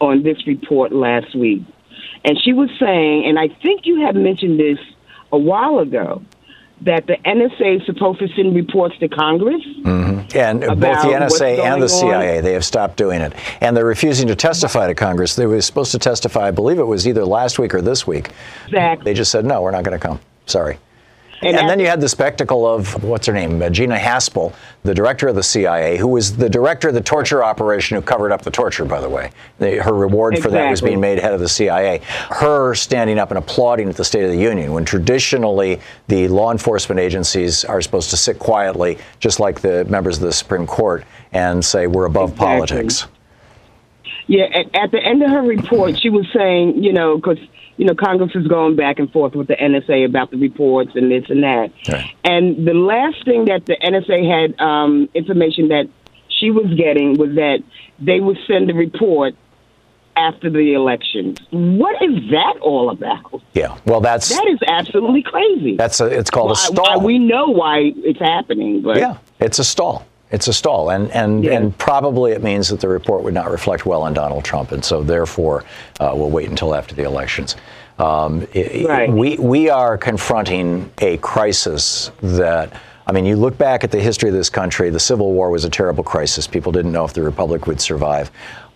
Q: on this report last week. And she was saying, and I think you had mentioned this a while ago, that the NSA is supposed to send reports to Congress.
D: Mm-hmm. And both the NSA and
Q: going
D: the
Q: on?
D: CIA, they have stopped doing it. And they're refusing to testify to Congress. They were supposed to testify, I believe it was either last week or this week.
Q: Exactly.
D: They just said, no, we're not going to come. Sorry.
Q: And
D: And, then you had the spectacle of, what's her name, uh, Gina Haspel, the director of the CIA, who was the director of the torture operation who covered up the torture, by the way. The, her reward for that was being made head of the CIA. Her standing up and applauding at the State of the Union, when traditionally the law enforcement agencies are supposed to sit quietly, just like the members of the Supreme Court, and say, we're above
Q: Exactly.
D: politics.
Q: Yeah, at, at the end of her report, she was saying, you know, because you know Congress is going back and forth with the NSA about the reports and this and that. And the last thing that the NSA had um, information that she was getting was that they would send a report after the elections. What is that all about?
D: Yeah, well, that's
Q: That is absolutely crazy.
D: that's a, it's called a stall.
Q: we know why it's happening, but
D: Yeah, it's a stall. It's a stall, and and and probably it means that the report would not reflect well on Donald Trump, and so therefore uh, we'll wait until after the elections. Um,
Q: Right.
D: We we are confronting a crisis that. I mean, you look back at the history of this country, the Civil War was a terrible crisis. People didn't know if the Republic would survive.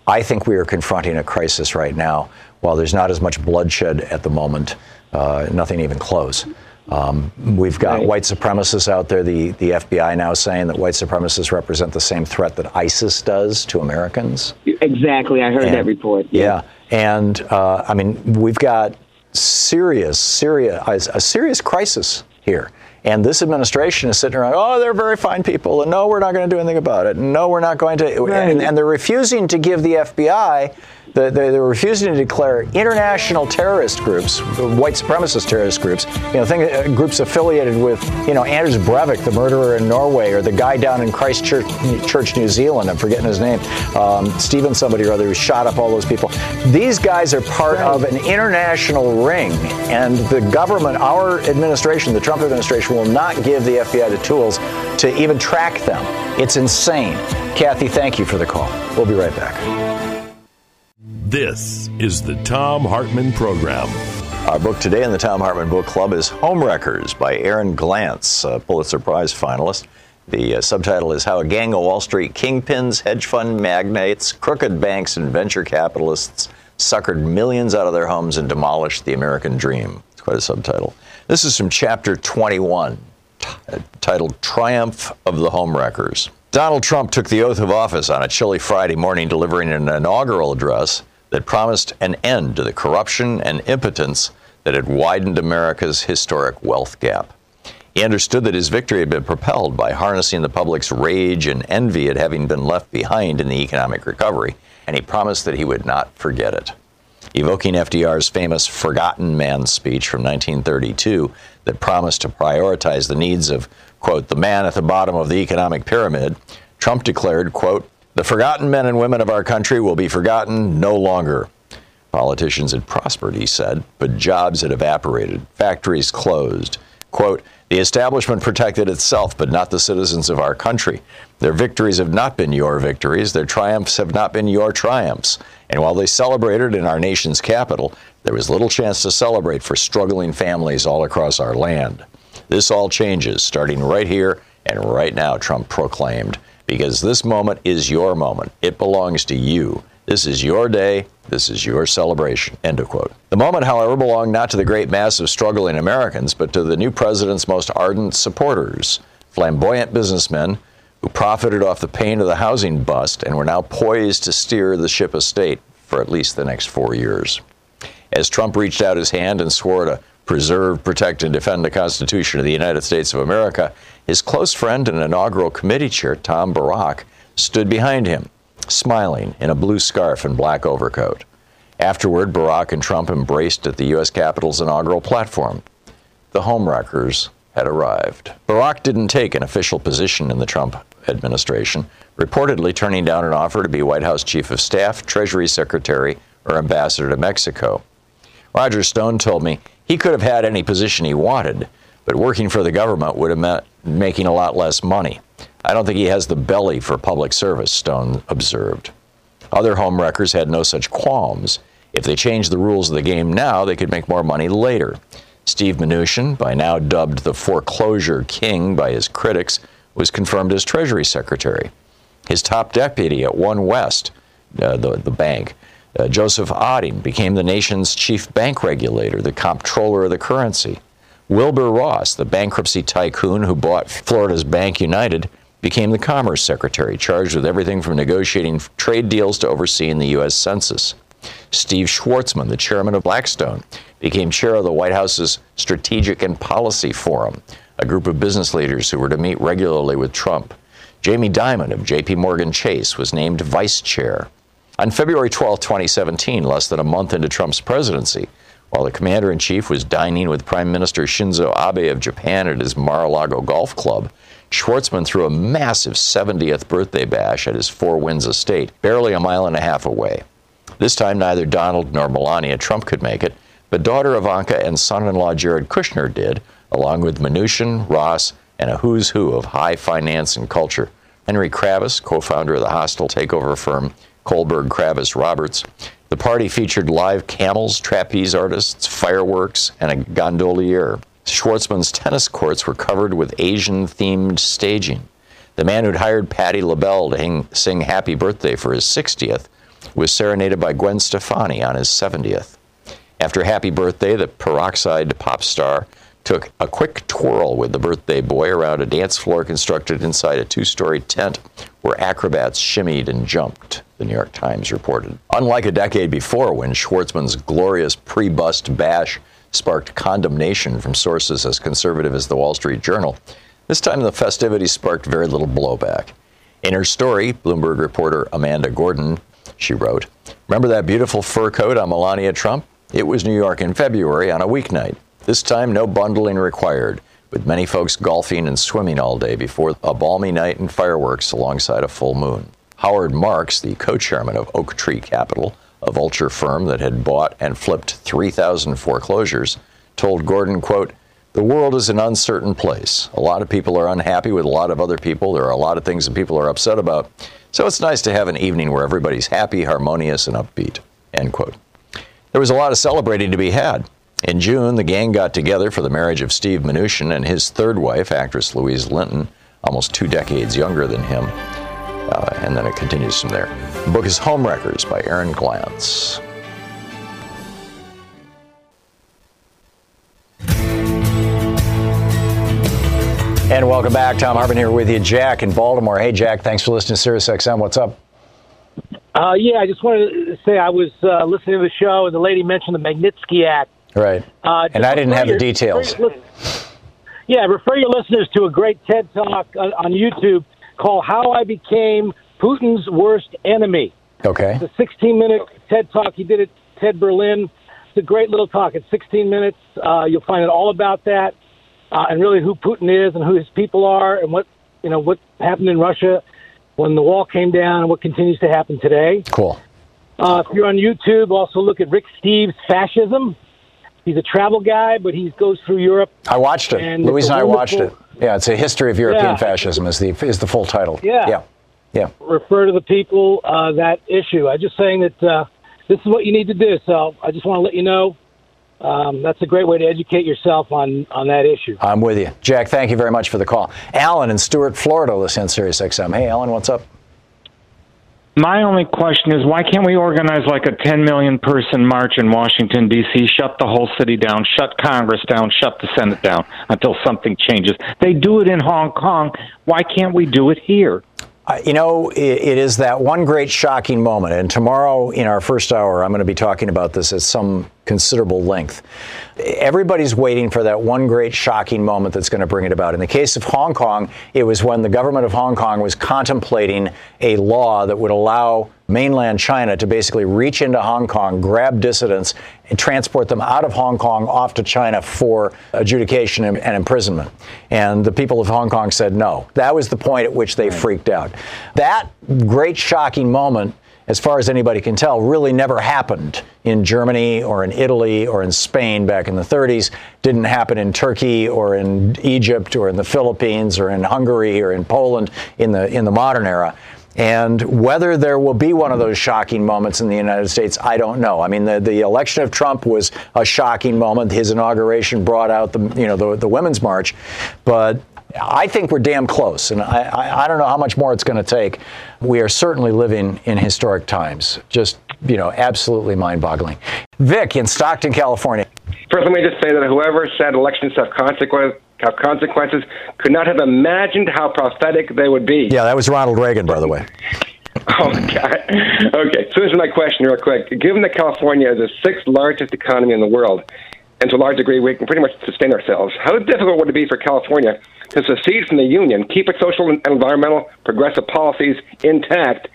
D: I think we are confronting a crisis right now. While there's not as much bloodshed at the moment, uh, nothing even close.
J: Um, we've got right. white supremacists out there. The, the FBI now saying that white supremacists represent the same threat that ISIS does to Americans.
Q: Exactly. I heard
J: and,
Q: that report.
J: Yeah. yeah. And uh, I mean, we've got serious, serious, a serious crisis here. And this administration is sitting around, oh, they're very fine people, and no, we're not going to do anything about it. And no, we're not going to. Right. And, and, they're refusing to give the FBI they're refusing to declare international terrorist groups, white supremacist terrorist groups, you know, thing, uh, groups affiliated with, you know, Anders Breivik, the murderer in Norway, or the guy down in Christchurch, Church, New Zealand. I'm forgetting his name. Um, Stephen, somebody or other, who shot up all those people. These guys are part right. of an international ring, and the government, our administration, the Trump administration, will not give the FBI the tools to even track them. It's insane. Kathy, thank you for the call. We'll be right back.
C: This is the Thom Hartmann Program.
J: Our book today in the Thom Hartmann Book Club is Homewreckers by Aaron Glantz, a Pulitzer Prize finalist. The uh, subtitle is How a Gang of Wall Street Kingpins, Hedge Fund Magnates, Crooked Banks, and Venture Capitalists Suckered Millions Out of Their Homes and Demolished the American Dream. It's quite a subtitle. This is from chapter 21, t- titled Triumph of the Homewreckers. Donald Trump took the oath of office on a chilly Friday morning, delivering an inaugural address that promised an end to the corruption and impotence that had widened America's historic wealth gap. He understood that his victory had been propelled by harnessing the public's rage and envy at having been left behind in the economic recovery, and he promised that he would not forget it. Evoking FDR's famous Forgotten Man speech from 1932 that promised to prioritize the needs of, quote, the man at the bottom of the economic pyramid, Trump declared, quote, the forgotten men and women of our country will be forgotten no longer. Politicians had prospered, he said, but jobs had evaporated, factories closed. Quote, the establishment protected itself, but not the citizens of our country. Their victories have not been your victories. Their triumphs have not been your triumphs. And while they celebrated in our nation's capital, there was little chance to celebrate for struggling families all across our land. This all changes starting right here and right now, Trump proclaimed because this moment is your moment. It belongs to you. This is your day. This is your celebration. End of quote. The moment, however, belonged not to the great mass of struggling Americans, but to the new president's most ardent supporters, flamboyant businessmen who profited off the pain of the housing bust and were now poised to steer the ship of state for at least the next four years. As Trump reached out his hand and swore to preserve, protect, and defend the Constitution of the United States of America, his close friend and inaugural committee chair, Tom Barrack, stood behind him, smiling in a blue scarf and black overcoat. Afterward, Barrack and Trump embraced at the U.S. Capitol's inaugural platform. The homewreckers had arrived. Barrack didn't take an official position in the Trump administration, reportedly turning down an offer to be White House Chief of Staff, Treasury Secretary, or Ambassador to Mexico. Roger Stone told me he could have had any position he wanted, but working for the government would have meant making a lot less money. I don't think he has the belly for public service, Stone observed. Other homewreckers had no such qualms. If they changed the rules of the game now, they could make more money later. Steve Mnuchin, by now dubbed the foreclosure king by his critics, was confirmed as Treasury Secretary. His top deputy at OneWest, uh, the, the bank, uh, Joseph Otting, became the nation's chief bank regulator, the comptroller of the currency. Wilbur Ross, the bankruptcy tycoon who bought Florida's BankUnited, became the Commerce Secretary, charged with everything from negotiating trade deals to overseeing the U.S. Census. Steve Schwarzman, the chairman of Blackstone, became chair of the White House's Strategic and Policy Forum, a group of business leaders who were to meet regularly with Trump. Jamie Dimon of JP Morgan Chase was named vice chair. On February 12, 2017, less than a month into Trump's presidency, while the commander in chief was dining with Prime Minister Shinzo Abe of Japan at his Mar a Lago golf club, Schwarzman threw a massive 70th birthday bash at his Four Winds estate, barely a mile and a half away. This time, neither Donald nor Melania Trump could make it, but daughter Ivanka and son in law Jared Kushner did, along with Mnuchin, Ross, and a who's who of high finance and culture. Henry Kravis, co founder of the hostile takeover firm Kohlberg Kravis Roberts, the party featured live camels, trapeze artists, fireworks, and a gondolier. Schwarzman's tennis courts were covered with Asian themed staging. The man who'd hired Patti LaBelle to hang, sing Happy Birthday for his 60th was serenaded by Gwen Stefani on his 70th. After Happy Birthday, the peroxide pop star
D: took a quick twirl with the birthday boy around a dance floor constructed inside a two story tent where acrobats shimmied and jumped, the New York Times reported. Unlike a decade before, when Schwarzman's glorious pre bust bash sparked condemnation from sources as conservative as the Wall Street Journal, this time the festivities sparked very little blowback. In her story, Bloomberg reporter Amanda Gordon, she wrote, Remember that beautiful fur coat on Melania Trump? It was New York in February on a weeknight. This time, no bundling required, with many folks golfing and swimming all day before a balmy night and fireworks alongside a full moon. Howard Marks, the co chairman of Oaktree Capital, a vulture firm that had bought and flipped 3,000 foreclosures, told Gordon, quote, the world is an uncertain place. A lot of people are unhappy with a lot of other people. There are a lot of things that people are upset about. So it's nice to have an evening where everybody's happy, harmonious, and upbeat. End quote. There was a lot of celebrating to be had. In June, the gang got together for the marriage of Steve Mnuchin and his third wife, actress Louise Linton, almost two decades younger than him. Uh, and then it continues from there. The book is Homewreckers by Aaron Glantz. And welcome back. Thom Hartmann here with you. Jack in Baltimore. Hey, Jack, thanks for listening to SiriusXM. What's up?
R: Uh, yeah, I just wanted to say I was uh, listening to the show, and the lady mentioned the Magnitsky Act.
D: Right.
R: Uh,
D: and I didn't have
R: your,
D: the details.
R: Yeah, refer your listeners to a great TED Talk on, on YouTube called How I Became Putin's Worst Enemy.
D: Okay.
R: It's a 16 minute TED Talk. He did it TED Berlin. It's a great little talk. It's 16 minutes. Uh, you'll find out all about that uh, and really who Putin is and who his people are and what you know what happened in Russia when the wall came down and what continues to happen today.
D: Cool.
R: Uh, if you're on YouTube, also look at Rick Steves' Fascism. He's a travel guy, but he goes through Europe.
D: I watched it.
R: And
D: Louise and I watched it. Yeah, it's a history of European
R: Yeah.
D: fascism is the is the full title.
R: Yeah.
D: Yeah. Yeah.
R: Refer to the people uh, that issue. I'm just saying that uh, this is what you need to do. So I just want to let you know um, that's a great way to educate yourself on on that issue.
D: I'm with you. Jack, thank you very much for the call. Alan in Stuart, Florida, listen to SiriusXM. Hey, Alan, what's up?
S: My only question is why can't we organize like a 10 million person march in Washington, D.C., shut the whole city down, shut Congress down, shut the Senate down until something changes? They do it in Hong Kong. Why can't we do it here?
D: Uh, you know, it, it is that one great shocking moment. And tomorrow in our first hour, I'm going to be talking about this at some considerable length. Everybody's waiting for that one great shocking moment that's going to bring it about. In the case of Hong Kong, it was when the government of Hong Kong was contemplating a law that would allow mainland China to basically reach into Hong Kong, grab dissidents, and transport them out of Hong Kong off to China for adjudication and, and imprisonment. And the people of Hong Kong said no. That was the point at which they freaked out. That great shocking moment as far as anybody can tell, really never happened in Germany or in Italy or in Spain back in the 30s. Didn't happen in Turkey or in Egypt or in the Philippines or in Hungary or in Poland in the in the modern era. And whether there will be one of those shocking moments in the United States, I don't know. I mean, the, the election of Trump was a shocking moment. His inauguration brought out the you know the, the women's march, but I think we're damn close, and I, I, I don't know how much more it's going to take. We are certainly living in historic times. Just you know, absolutely mind-boggling. Vic in Stockton, California.
T: First, let me just say that whoever said elections have consequences, have consequences could not have imagined how prophetic they would be.
D: Yeah, that was Ronald Reagan, by the way.
T: Oh, God. Okay, so this is my question, real quick. Given that California is the sixth largest economy in the world, and to a large degree we can pretty much sustain ourselves, how difficult would it be for California to secede from the Union, keep its social and environmental progressive policies intact,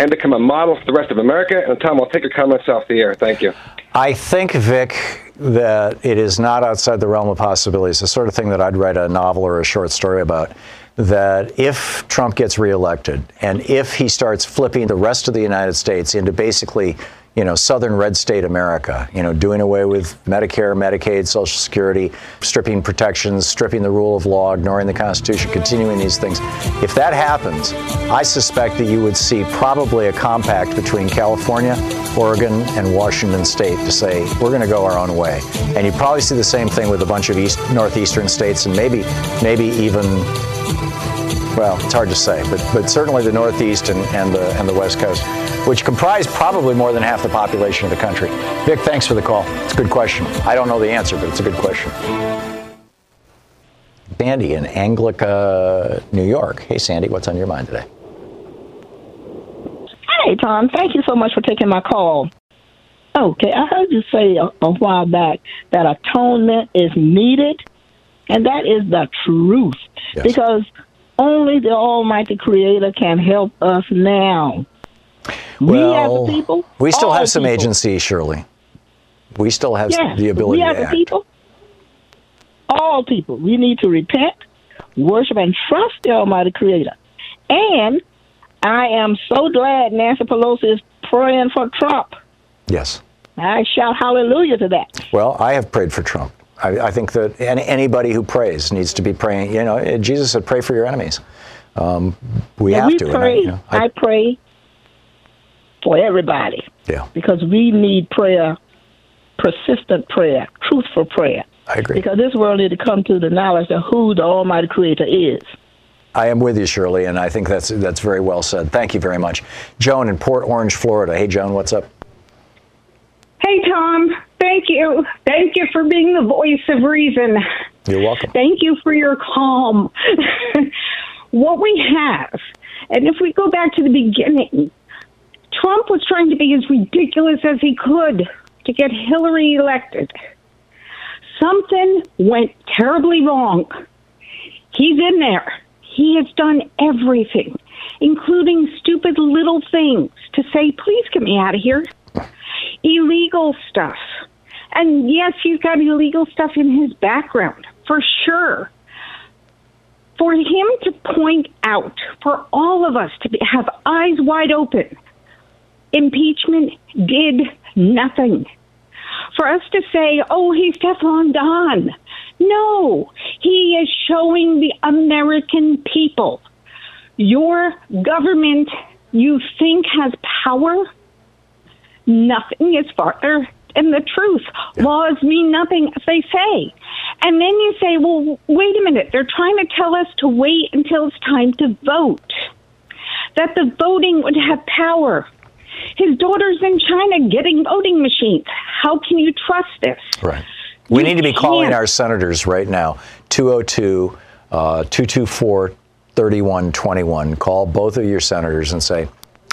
T: and become a model for the rest of America? And Tom, I'll take your comments off the air. Thank you.
D: I think, Vic, that it is not outside the realm of possibilities. The sort of thing that I'd write a novel or a short story about. That if Trump gets reelected and if he starts flipping the rest of the United States into basically, you know, southern red state America, you know, doing away with Medicare, Medicaid, Social Security, stripping protections, stripping the rule of law, ignoring the Constitution, continuing these things. If that happens, I suspect that you would see probably a compact between California, Oregon, and Washington State to say we're going to go our own way. And you probably see the same thing with a bunch of east northeastern states, and maybe maybe even well, it's hard to say, but but certainly the Northeast and, and the and the West Coast, which comprise probably more than half the population of the country. Vic, thanks for the call. It's a good question. I don't know the answer, but it's a good question. Sandy in Angelica, New York. Hey, Sandy, what's on your mind today?
U: Hey, Tom. Thank you so much for taking my call. Okay, I heard you say a, a while back that atonement is needed, and that is the truth.
D: Yes.
U: Because only the Almighty Creator can help us now. we
D: Well,
U: a people,
D: we still have some
U: people,
D: agency, Shirley. We still have
U: Yes,
D: the ability
U: we as
D: to act.
U: people, all people, we need to repent, worship, and trust the Almighty Creator. And I am so glad Nancy Pelosi is praying for Trump.
D: Yes.
U: I shout hallelujah to that.
D: Well, I have prayed for Trump. I, I think that any, anybody who prays needs to be praying. You know, Jesus said, "Pray for your enemies." Um, we
U: And
D: have
U: we
D: to. and I-
U: pray.
D: you know, I-
U: I pray for everybody.
D: Yeah.
U: Because we need prayer, persistent prayer, truthful prayer.
D: I agree.
U: Because this world needs to come to the knowledge of who the Almighty Creator is.
D: I am with you, Shirley, and I think that's that's very well said. Thank you very much, Joan in Port Orange, Florida. Hey, Joan, what's up?
V: Hey, Tom. Thank you. Thank you for being the voice of reason.
D: You're welcome.
V: Thank you for your calm. what we have, and if we go back to the beginning, Trump was trying to be as ridiculous as he could to get Hillary elected. Something went terribly wrong. He's in there. He has done everything, including stupid little things to say, please get me out of here. Illegal stuff. And yes, he's got illegal stuff in his background, for sure. For him to point out, for all of us to be, have eyes wide open, impeachment did nothing. For us to say, oh, he's Teflon Don. No, he is showing the American people your government you think has power. Nothing is farther than the truth. Laws mean nothing, as they say. And then you say, well, wait a minute, they're trying to tell us to wait until it's time to vote, that the voting would have power. His daughter's in China getting voting machines. How can you trust this?
D: Right. We
V: You
D: need to be calling
V: can't.
D: our senators right now 202 uh, 224 3121. Call both of your senators and say,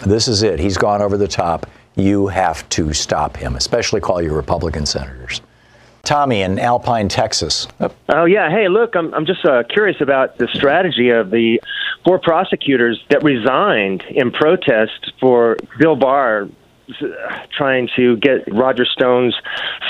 D: This is it. He's gone over the top. You have to stop him, especially call your Republican senators. Tommy in Alpine, Texas.
W: Oh yeah. Hey, look, I'm I'm just uh, curious about the strategy of the four prosecutors that resigned in protest for Bill Barr uh, trying to get Roger Stone's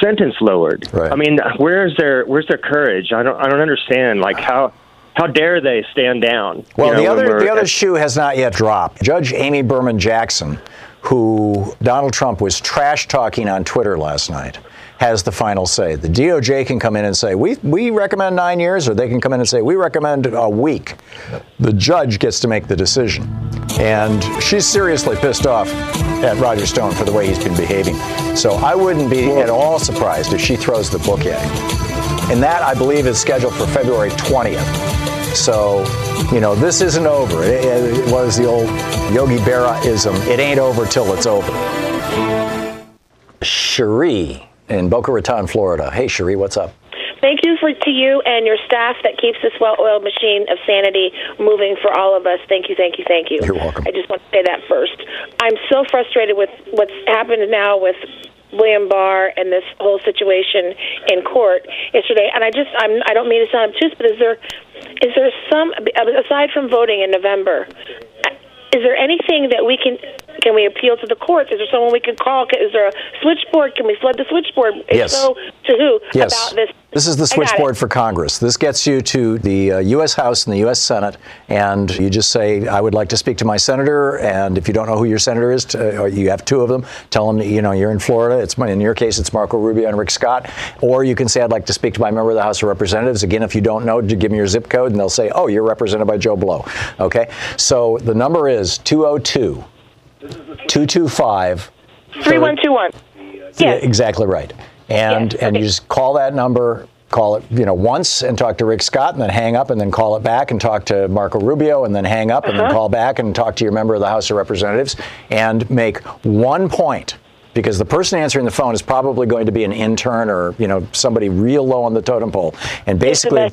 W: sentence lowered.
D: Right.
W: I mean, where's their where's their courage? I don't I don't understand. Like how how dare they stand down?
D: Well,
W: you know,
D: the other the other shoe has not yet dropped. Judge Amy Berman Jackson, who Donald Trump was trash talking on Twitter last night, has the final say. The DOJ can come in and say we we recommend nine years, or they can come in and say we recommend a week. The judge gets to make the decision, and she's seriously pissed off at Roger Stone for the way he's been behaving. So I wouldn't be at all surprised if she throws the book at him. And that I believe is scheduled for February 20th. So, you know, this isn't over. It, it, it was the old Yogi Berra-ism. It ain't over till it's over. Cherie in Boca Raton, Florida. Hey, Cherie, what's up?
X: Thank you for to you and your staff that keeps this well-oiled machine of sanity moving for all of us. Thank you, thank you, thank you.
D: You're welcome.
X: I just want to say that first. I'm so frustrated with what's happened now with William Barr and this whole situation in court yesterday. And I just, I'm, I don't mean to sound obtuse, but is there, is there some aside from voting in November? Is there anything that we can can we appeal to the courts? Is there someone we can call? Is there a switchboard? Can we flood the switchboard? If
D: Yes.
X: so, to who
D: Yes.
X: about this?
D: This is the
X: I got it.
D: switchboard for Congress. This gets you to the uh, U.S. House and the U.S. Senate, and you just say, "I would like to speak to my senator." And if you don't know who your senator is, to, or you have two of them, tell them you know you're in Florida. It's in your case, it's Marco Rubio and Rick Scott. Or you can say, "I'd like to speak to my member of the House of Representatives." Again, if you don't know, give them your zip code, and they'll say, "Oh, you're represented by Joe Blow." Okay, so the number is 202 225
X: Three one two one.
D: yeah, exactly right. And and you just call that number, call it you know once, and talk to Rick Scott, and then hang up, and then call it back and talk to Marco Rubio, and then hang up, and then
X: Uh-huh.
D: call back and talk to your member of the House of Representatives, and make one point because the person answering the phone is probably going to be an intern or you know somebody real low on the totem pole, and basically,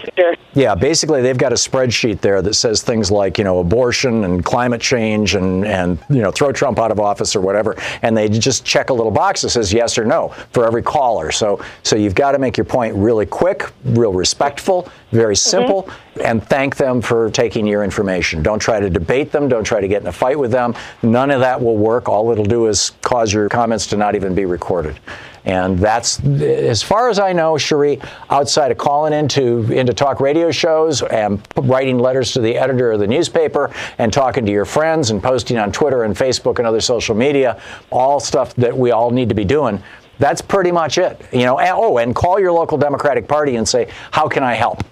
D: yeah, basically they've got a spreadsheet there that says things like you know abortion and climate change and and you know throw Trump out of office or whatever, and they just check a little box that says yes or no for every caller. So so you've got to make your point really quick, real respectful, very simple, mm-hmm. and thank them for taking your information. Don't try to debate them. Don't try to get in a fight with them. None of that will work. All it'll do is cause your comments to not even be recorded. And that's, as far as I know, Cherie, outside of calling into, into talk radio shows and writing letters to the editor of the newspaper and talking to your friends and posting on Twitter and Facebook and other social media, all stuff that we all need to be doing. That's pretty much it. You know, and, oh, and call your local Democratic Party and say, how can I help?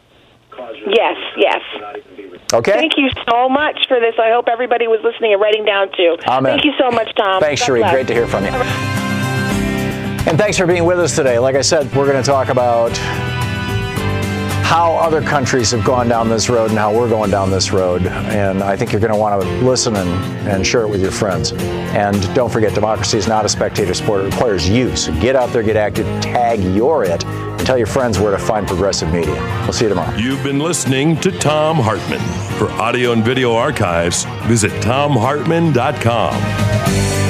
X: Yes, yes.
D: Okay.
X: Thank you so much for this. I hope everybody was listening and writing down too.
D: Amen.
X: Thank you so much, Thom.
D: Thanks, Cherie. Great to hear from you. And thanks for being with us today. Like I said, we're going to talk about how other countries have gone down this road and how we're going down this road. And I think you're going to want to listen and, and share it with your friends. And don't forget, democracy is not a spectator sport. It requires you. So get out there, get active, tag your it, and tell your friends where to find progressive media. We'll see you tomorrow.
C: You've been listening to Thom Hartmann. For audio and video archives, visit thomhartmann.com.